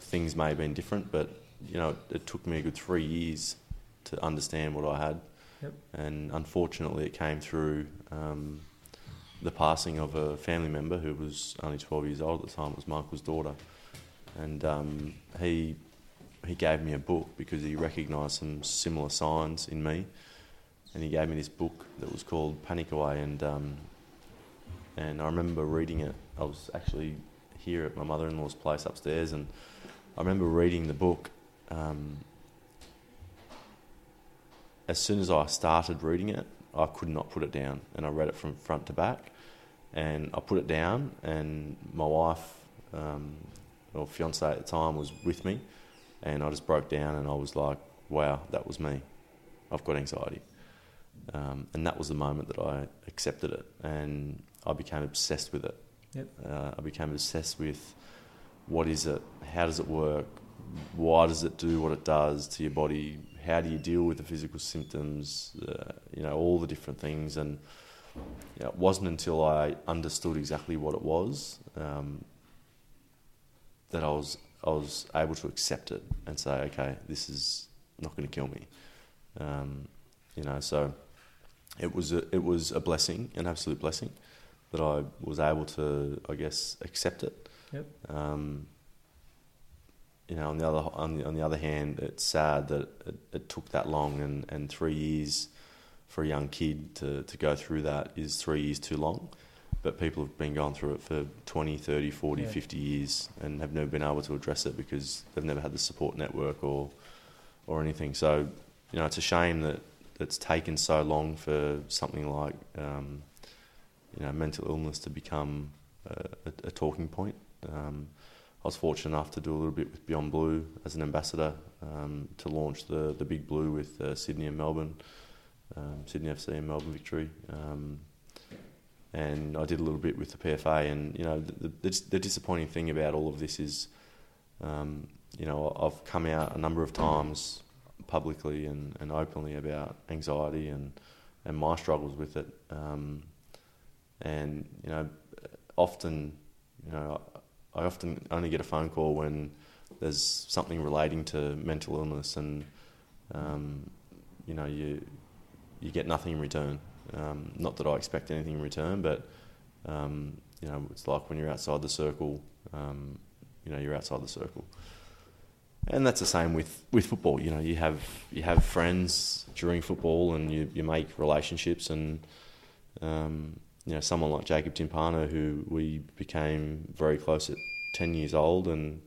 things may have been different. But you know, it, it took me a good three years to understand what I had, Yep. and unfortunately, it came through. Um, the passing of a family member who was only 12 years old at the time, it was Michael's daughter. And um, he, he gave me a book because he recognised some similar signs in me. And he gave me this book that was called Panic Away. And, um, and I remember reading it. I was actually here at my mother in law's place upstairs, and I remember reading the book. Um, as soon as I started reading it, I could not put it down, and I read it from front to back. And I put it down, and my wife, um, or fiance at the time, was with me, and I just broke down, and I was like, "Wow, that was me. I've got anxiety." Um, and that was the moment that I accepted it, and I became obsessed with it. Yep. Uh, I became obsessed with what is it, how does it work, why does it do what it does to your body, how do you deal with the physical symptoms, uh, you know, all the different things. And you know, it wasn't until I understood exactly what it was um, that I was I was able to accept it and say, okay, this is not going to kill me. Um, you know, so it was a, it was a blessing, an absolute blessing, that I was able to, I guess, accept it. Yep. Um, you know, on the other on the, on the other hand, it's sad that it, it took that long, and, and three years for a young kid to, to go through that is three years too long. But people have been going through it for 20, 30, 40, Yeah. 50 years and have never been able to address it because they've never had the support network or or anything. So, you know, it's a shame that it's taken so long for something like, um, you know, mental illness to become a, a, a talking point. Um, I was fortunate enough to do a little bit with Beyond Blue as an ambassador um, to launch the, the Big Blue with uh, Sydney and Melbourne, um, Sydney FC and Melbourne Victory. Um, and I did a little bit with the PFA. And, you know, the, the, the disappointing thing about all of this is, um, you know, I've come out a number of times publicly and, and openly about anxiety and, and my struggles with it. Um, and, you know, often, you know, I often only get a phone call when there's something relating to mental illness and, um, you know, you, you get nothing in return. Um, not that I expect anything in return, but, um, you know, it's like when you're outside the circle, um, you know, you're outside the circle. And that's the same with, with football. You know, you have you have friends during football, and you, you make relationships, and um, you know someone like Jacob Timpano, who we became very close at ten years old, and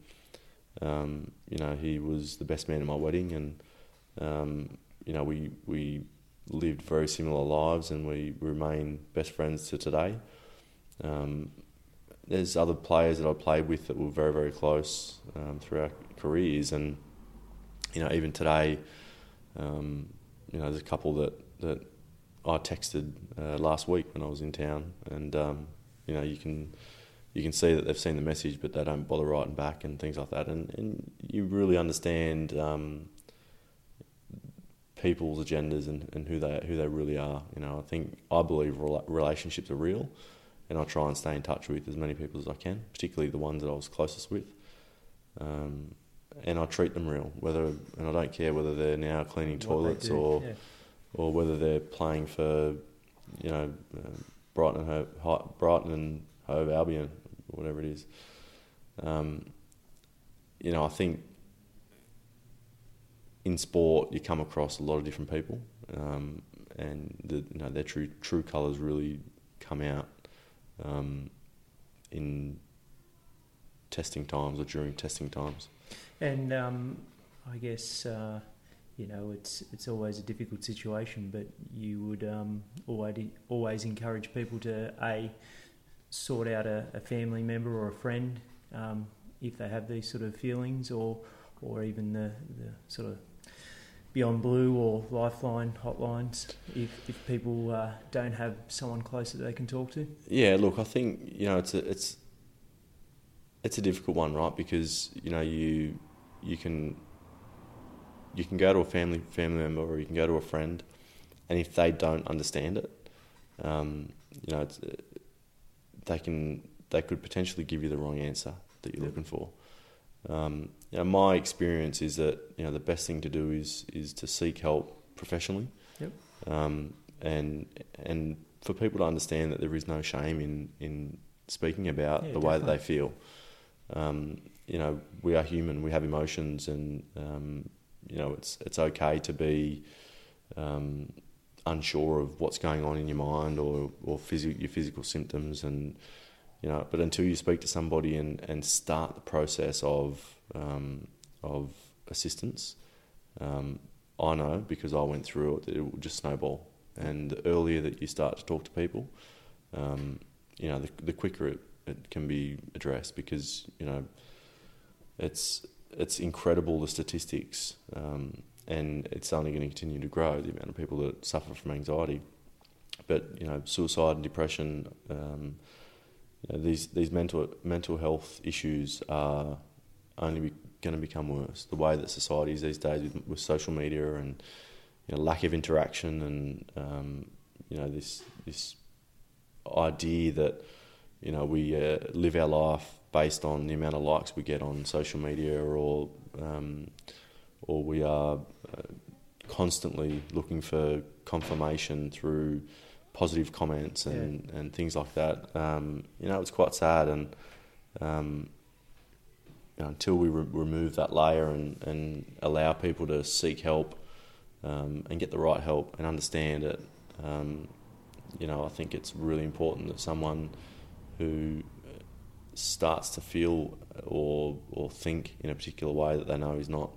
um, you know he was the best man at my wedding, and um, you know we we lived very similar lives, and we remain best friends to today. Um, there's other players that I played with that were very very close um, through our careers, and you know even today, um, you know there's a couple that that I texted uh, last week when I was in town, and um, you know you can you can see that they've seen the message, but they don't bother writing back and things like that, and and you really understand. Um, people's agendas and, and who they who they really are. You know, I think I believe relationships are real, and I try and stay in touch with as many people as I can, particularly the ones that I was closest with. Um, and I treat them real, whether and I don't care whether they're now cleaning toilets or yeah. or whether they're playing for, you know, uh, Brighton and Hove, Brighton and Hove Albion, whatever it is. Um, you know, I think in sport you come across a lot of different people, um, and the, you know their true true colours really come out um, in testing times or during testing times. And um, I guess uh, you know it's it's always a difficult situation, but you would um, always always encourage people to a sort out a, a family member or a friend um, if they have these sort of feelings, or or even the, the sort of Beyond Blue or Lifeline hotlines if, if people uh, don't have someone close that they can talk to? Yeah, look, I think you know it's a, it's it's a difficult one, right? Because you know you you can you can go to a family family member or you can go to a friend, and if they don't understand it, um, you know they can they could potentially give you the wrong answer that you're looking for. Um, you know, my experience is that you know the best thing to do is is to seek help professionally, yep. um, and and for people to understand that there is no shame in in speaking about yeah, the definitely. way that they feel. Um, you know, we are human. We have emotions, and um, you know, it's it's okay to be um, unsure of what's going on in your mind or or phys- your physical symptoms and you know, but until you speak to somebody and, and start the process of um, of assistance, um, I know because I went through it it will just snowball. And the earlier that you start to talk to people, um, you know, the, the quicker it, it can be addressed because you know, it's it's incredible the statistics, um, and it's only going to continue to grow the amount of people that suffer from anxiety. But you know, suicide and depression um, you know, these these mental mental health issues are only going to become worse. The way that society is these days with, with social media and you know, lack of interaction and um, you know this this idea that you know we uh, live our life based on the amount of likes we get on social media or um, or we are uh, constantly looking for confirmation through positive comments and, yeah. and things like that. Um, you know, it's quite sad, and um, you know, until we re- remove that layer and, and allow people to seek help um, and get the right help and understand it, um, you know, I think it's really important that someone who starts to feel or or think in a particular way that they know is not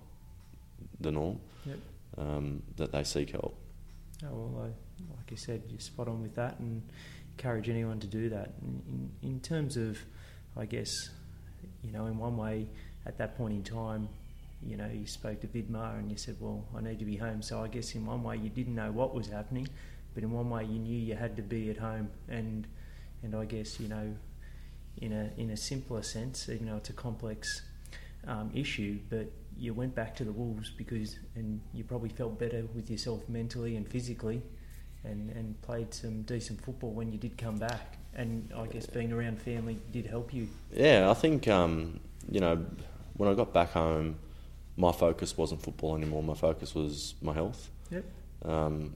the norm, yep. Um, that they seek help. Oh, well, I like you said, you're spot on with that, and encourage anyone to do that. In, in, in terms of, I guess, you know, in one way, at that point in time, you know, you spoke to Vidmar and you said, "Well, I need to be home." So I guess in one way you didn't know what was happening, but in one way you knew you had to be at home. And and I guess you know, in a in a simpler sense, even though it's a complex um, issue, but you went back to the Wolves because, and you probably felt better with yourself mentally and physically and, and played some decent football when you did come back. And I guess being around family did help you. Yeah, I think, um, you know, when I got back home, my focus wasn't football anymore. My focus was my health. Yep. Um,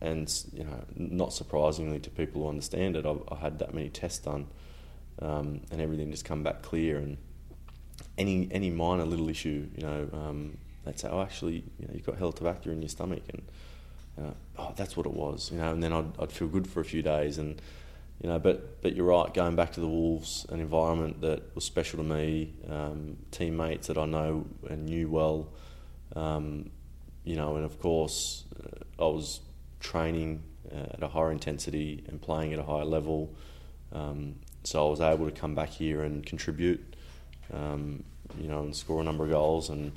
and, you know, not surprisingly to people who understand it, I, I had that many tests done um, and everything just come back clear. And, any any minor little issue, you know, um, they'd say, "Oh, actually, you know, you've got Helicobacter in your stomach," and uh, oh, that's what it was, you know. And then I'd, I'd feel good for a few days, and you know, but but you're right. Going back to the Wolves, an environment that was special to me, um, teammates that I know and knew well, um, you know, and of course, uh, I was training uh, at a higher intensity and playing at a higher level. Um, so I was able to come back here and contribute, um, you know, and score a number of goals. And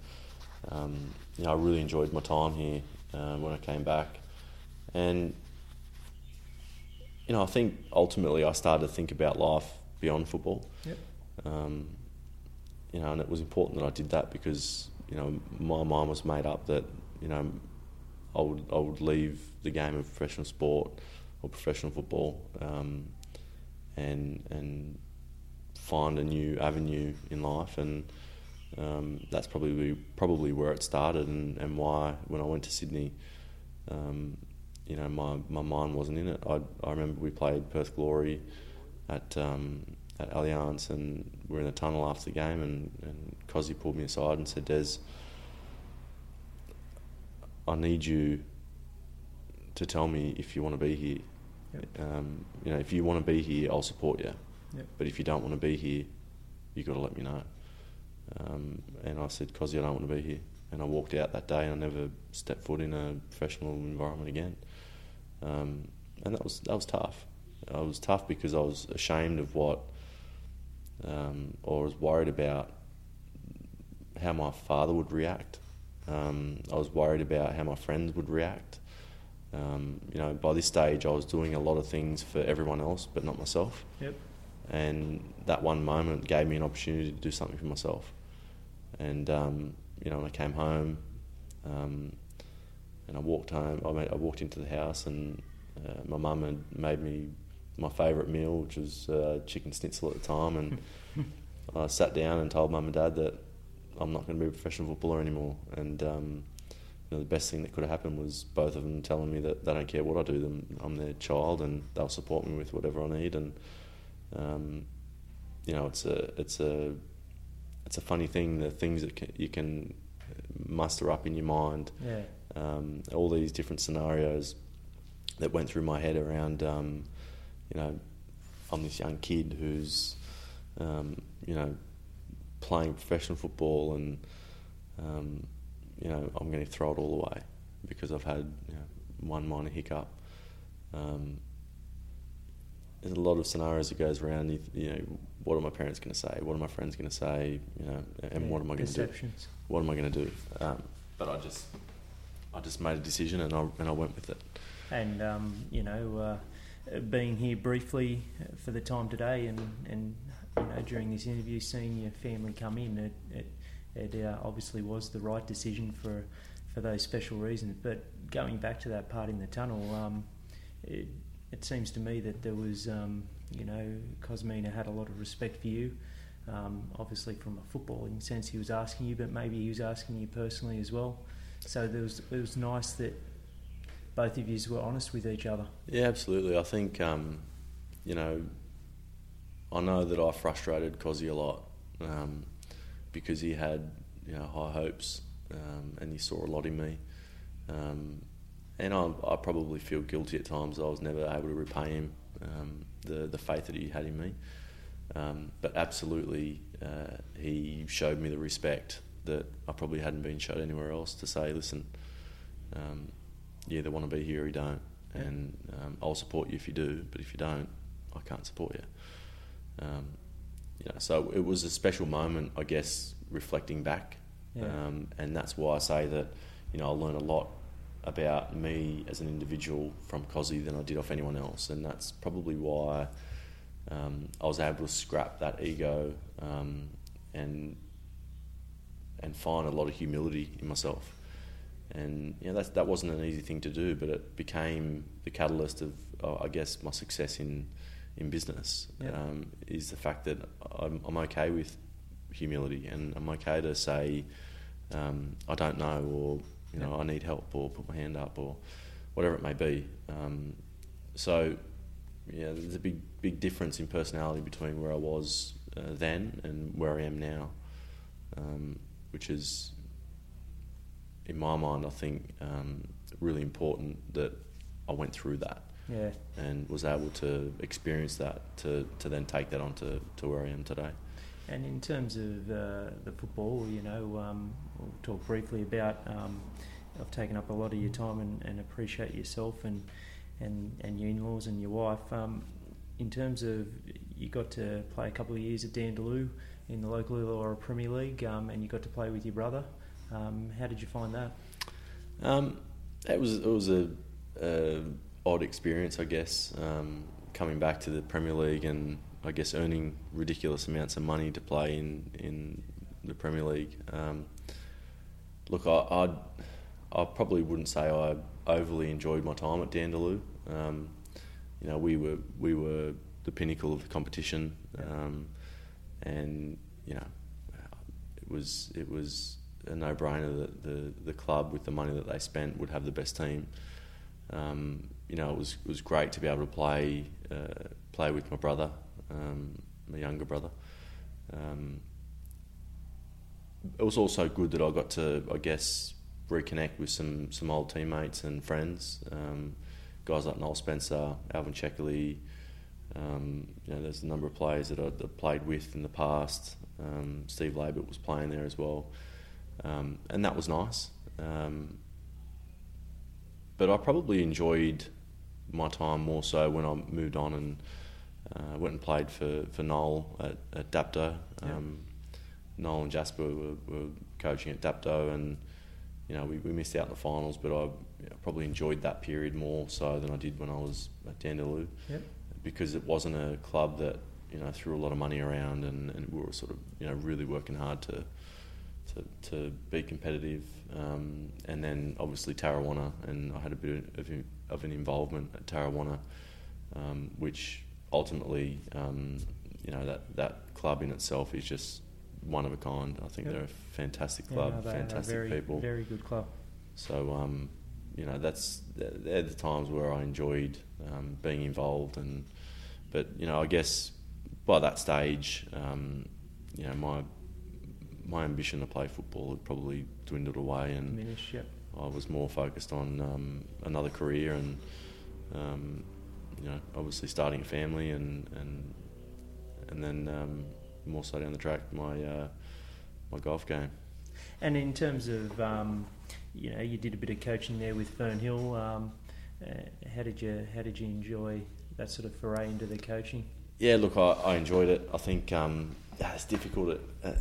um, you know, I really enjoyed my time here uh, when I came back. And you know, I think ultimately I started to think about life beyond football. Yep. Um, you know, and it was important that I did that because you know my mind was made up that you know I would I would leave the game of professional sport or professional football um, and and find a new avenue in life and um, that's probably probably where it started and, and why when I went to Sydney um, you know my, my mind wasn't in it I, I remember we played Perth Glory at um, at Allianz and we are in the tunnel after the game and, and Cozzy pulled me aside and said Des I need you to tell me if you want to be here. Yep. Um, you know, if you want to be here, I'll support you. Yep. But if you don't want to be here, you've got to let me know. Um, and I said, "Cozzy, I don't want to be here." And I walked out that day, and I never stepped foot in a professional environment again. Um, and that was that was tough. I was tough because I was ashamed of what, um, or was worried about how my father would react. Um, I was worried about how my friends would react. Um, you know, by this stage, I was doing a lot of things for everyone else, but not myself. Yep. And that one moment gave me an opportunity to do something for myself. And um, you know, when I came home, um, and I walked home, I, made, I walked into the house, and uh, my mum had made me my favourite meal, which was uh, chicken schnitzel at the time, and I sat down and told mum and dad that I'm not going to be a professional footballer anymore. And um, know, the best thing that could have happened was both of them telling me that they don't care what I do. Them, I'm their child, and they'll support me with whatever I need. And um, you know, it's a it's a it's a funny thing. The things that can, you can muster up in your mind. Yeah. Um, all these different scenarios that went through my head around, um, you know, I'm this young kid who's, um, you know, playing professional football and um, you know I'm going to throw it all away because I've had you know, one minor hiccup. Um, there's a lot of scenarios that goes around. You, you know, what are my parents going to say? What are my friends going to say? You know, and yeah. what am I going to do? What am I going to do? Um, but I just, I just made a decision and I and I went with it. And um, you know, uh, being here briefly for the time today, and and you know, during this interview, seeing your family come in, it it, it uh, obviously was the right decision for for those special reasons. But going back to that part in the tunnel, um, it, it seems to me that there was, um, you know, Kosmina had a lot of respect for you. Um, obviously, from a footballing sense, he was asking you, but maybe he was asking you personally as well. So there was, it was nice that both of you were honest with each other. Yeah, absolutely. I think, um, you know, I know that I frustrated Cozzy a lot um, because he had you know high hopes um, and he saw a lot in me. Um, and I, I, probably feel guilty at times. I was never able to repay him um, the the faith that he had in me. Um, but absolutely, uh, he showed me the respect that I probably hadn't been showed anywhere else. To say, listen, um, you either want to be here or you don't, and I'll support you if you do. But if you don't, I can't support you. Um, you know, so it was a special moment, I guess, reflecting back, yeah. um, and that's why I say that you know I learned a lot about me as an individual from Cozzy than I did off anyone else, and that's probably why um, I was able to scrap that ego um, and and find a lot of humility in myself. And you know, that that wasn't an easy thing to do, but it became the catalyst of, uh, I guess, my success in in business yep. um, is the fact that I'm, I'm, okay with humility and I'm okay to say um, I don't know or you know yep. I need help or put my hand up or whatever it may be. Um, so yeah, there's a big big difference in personality between where I was uh, then and where I am now. um, which is, in my mind, I think um, really important that I went through that Yeah. and was able to experience that to, to then take that on to, to where I am today. And in terms of uh, the football, you know, um, we'll talk briefly about. Um, I've taken up a lot of your time and, and appreciate yourself and and, and your in-laws and your wife. Um, in terms of you got to play a couple of years at Dandaloo in the local Illawarra Premier League, um, and you got to play with your brother. Um, how did you find that? Um, it was it was a, a odd experience, I guess, um, coming back to the Premier League and I guess earning ridiculous amounts of money to play in in the Premier League. Um, look, I I'd, I probably wouldn't say I overly enjoyed my time at Dandaloo. Um, you know, we were we were the pinnacle of the competition, um, and you know, it was it was a no-brainer that the the club with the money that they spent would have the best team. Um, you know, it was it was great to be able to play uh, play with my brother, um, my younger brother. Um, it was also good that I got to, I guess, reconnect with some some old teammates and friends. Um, guys like Noel Spencer, Alvin Ceccoli. Um, you know, there's a number of players that I that played with in the past. Um, Steve Laybutt was playing there as well, um, and that was nice. But I probably enjoyed my time more so when I moved on and uh, went and played for, for Noel at, at Dapto. Um, Noel and Jasper were, were coaching at Dapto, and you know we, we missed out in the finals, but I you know, probably enjoyed that period more so than I did when I was at Dandaloo Yep. because it wasn't a club that you know threw a lot of money around, and, and we were sort of you know really working hard to to, to be competitive. Um, and then obviously Tarrawanna, and I had a bit of, of an involvement at Tarrawanna, um, which ultimately, um, you know, that, that club in itself is just one of a kind. I think Yep. they're a fantastic Yeah, club, no, are a fantastic very, people. Very good club. So, um, you know, that's they're the times where I enjoyed um, being involved, and but you know, I guess by that stage, um, you know, my my ambition to play football had probably dwindled away, and Diminished, yep. I was more focused on um, another career, and um, you know, obviously starting a family, and and and then um, more so down the track, my uh, my golf game. And in terms of, um, you know, you did a bit of coaching there with Fernhill. Um, uh, how did you how did you enjoy that sort of foray into the coaching? Yeah, look, I, I enjoyed it. I think um, it's difficult at, at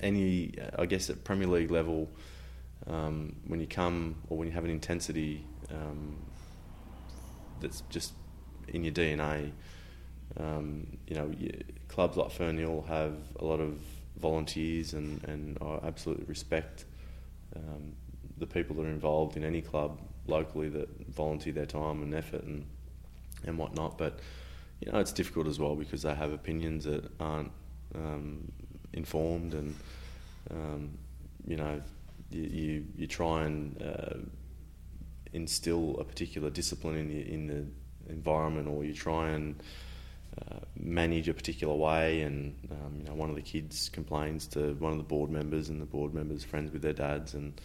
any, I guess, at Premier League level um, when you come or when you have an intensity um, that's just in your DNA. Um, you know, clubs like Fernhill have a lot of volunteers, and, and I absolutely respect um, the people that are involved in any club locally that volunteer their time and effort and and whatnot. But you know, it's difficult as well because they have opinions that aren't um, informed, and um, you know, you, you you try and uh, instill a particular discipline in the in the environment, or you try and uh, manage a particular way. And um, you know, one of the kids complains to one of the board members, and the board members friends with their dads, and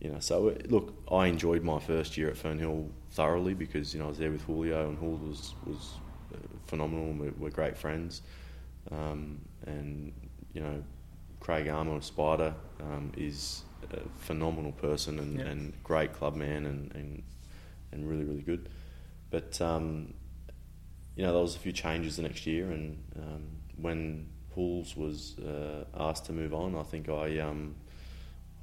you know, so it, look, I enjoyed my first year at Fernhill thoroughly because you know I was there with Julio, and Julio was was uh, phenomenal. and We're, we're great friends, um, and you know, Craig Armour Spider um, is a phenomenal person and, Yeah. and great club man and, and and really really good. But um, you know, there was a few changes the next year, and um, when Pools was uh, asked to move on, I think I um,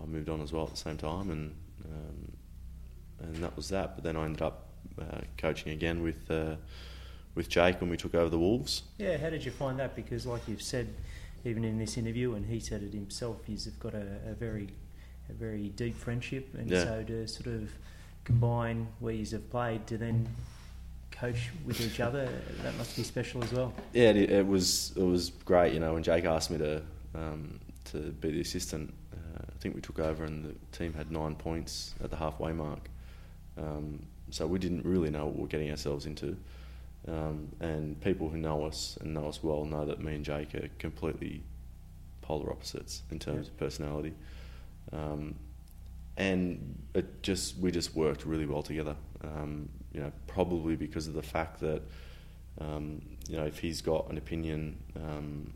I moved on as well at the same time, and um, and that was that. But then I ended up uh, coaching again with uh, with Jake when we took over the Wolves. Yeah, how did you find that? Because, like you've said, even in this interview, and he said it himself, you've got a, a very, a very deep friendship, and Yeah. so to sort of combine where you have played to then coach with each other, that must be special as well. Yeah, it, it was it was great. You know, when Jake asked me to um, to be the assistant, uh, I think we took over and the team had nine points at the halfway mark. Um, so we didn't really know what we were getting ourselves into. Um, and people who know us and know us well know that me and Jake are completely polar opposites in terms of personality. Um, and it just we just worked really well together. Um, you know, probably because of the fact that um, you know if he's got an opinion, um,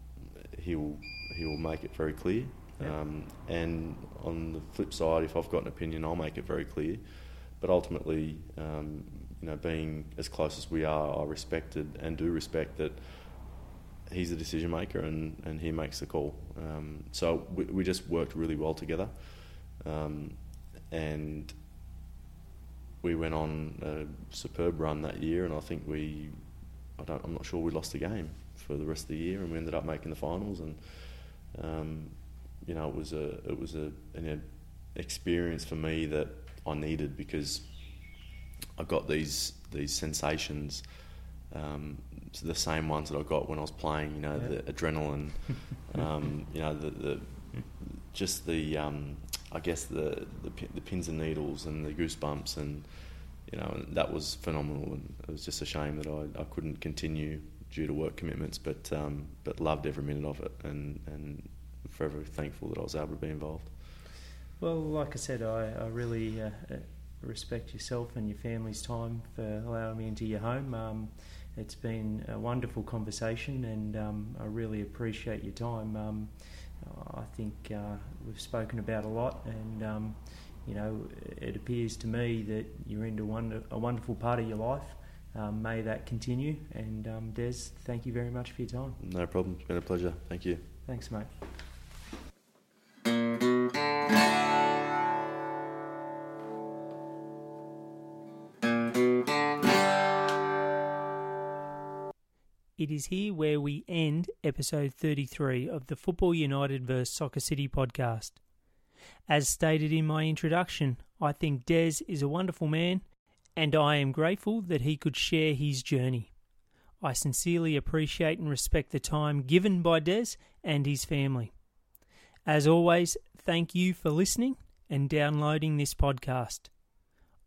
he'll he will make it very clear. Um, and on the flip side, if I've got an opinion, I'll make it very clear. But ultimately, um, you know, being as close as we are, I respected and do respect that he's the decision maker and, and he makes the call. Um, so we, we just worked really well together. Um, and we went on a superb run that year, and I think we, I don't, I'm not sure we lost a game for the rest of the year, and we ended up making the finals. And um, you know, it was a it was a, an experience for me that I needed because I got these these sensations, um, the same ones that I got when I was playing. You know, yeah. the adrenaline, um, you know, the, the just the um, I guess the, the, the pins and needles and the goosebumps and you know that was phenomenal and it was just a shame that I, I couldn't continue due to work commitments but um, but loved every minute of it and and forever thankful that I was able to be involved. Well, like I said, I, I really uh, uh, respect yourself and your family's time for allowing me into your home. Um, it's been a wonderful conversation, and um, I really appreciate your time. Um, I think uh, we've spoken about a lot, and um, you know, it appears to me that you're into one, a wonderful part of your life. Um, may that continue. And um, Des, thank you very much for your time. No problem. It's been a pleasure. Thank you. Thanks, mate. It is here where we end episode 33 of the Football United vs Soccer City podcast. As stated in my introduction, I think Des is a wonderful man, and I am grateful that he could share his journey. I sincerely appreciate and respect the time given by Des and his family. As always, thank you for listening and downloading this podcast.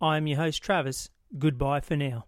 I am your host, Travis. Goodbye for now.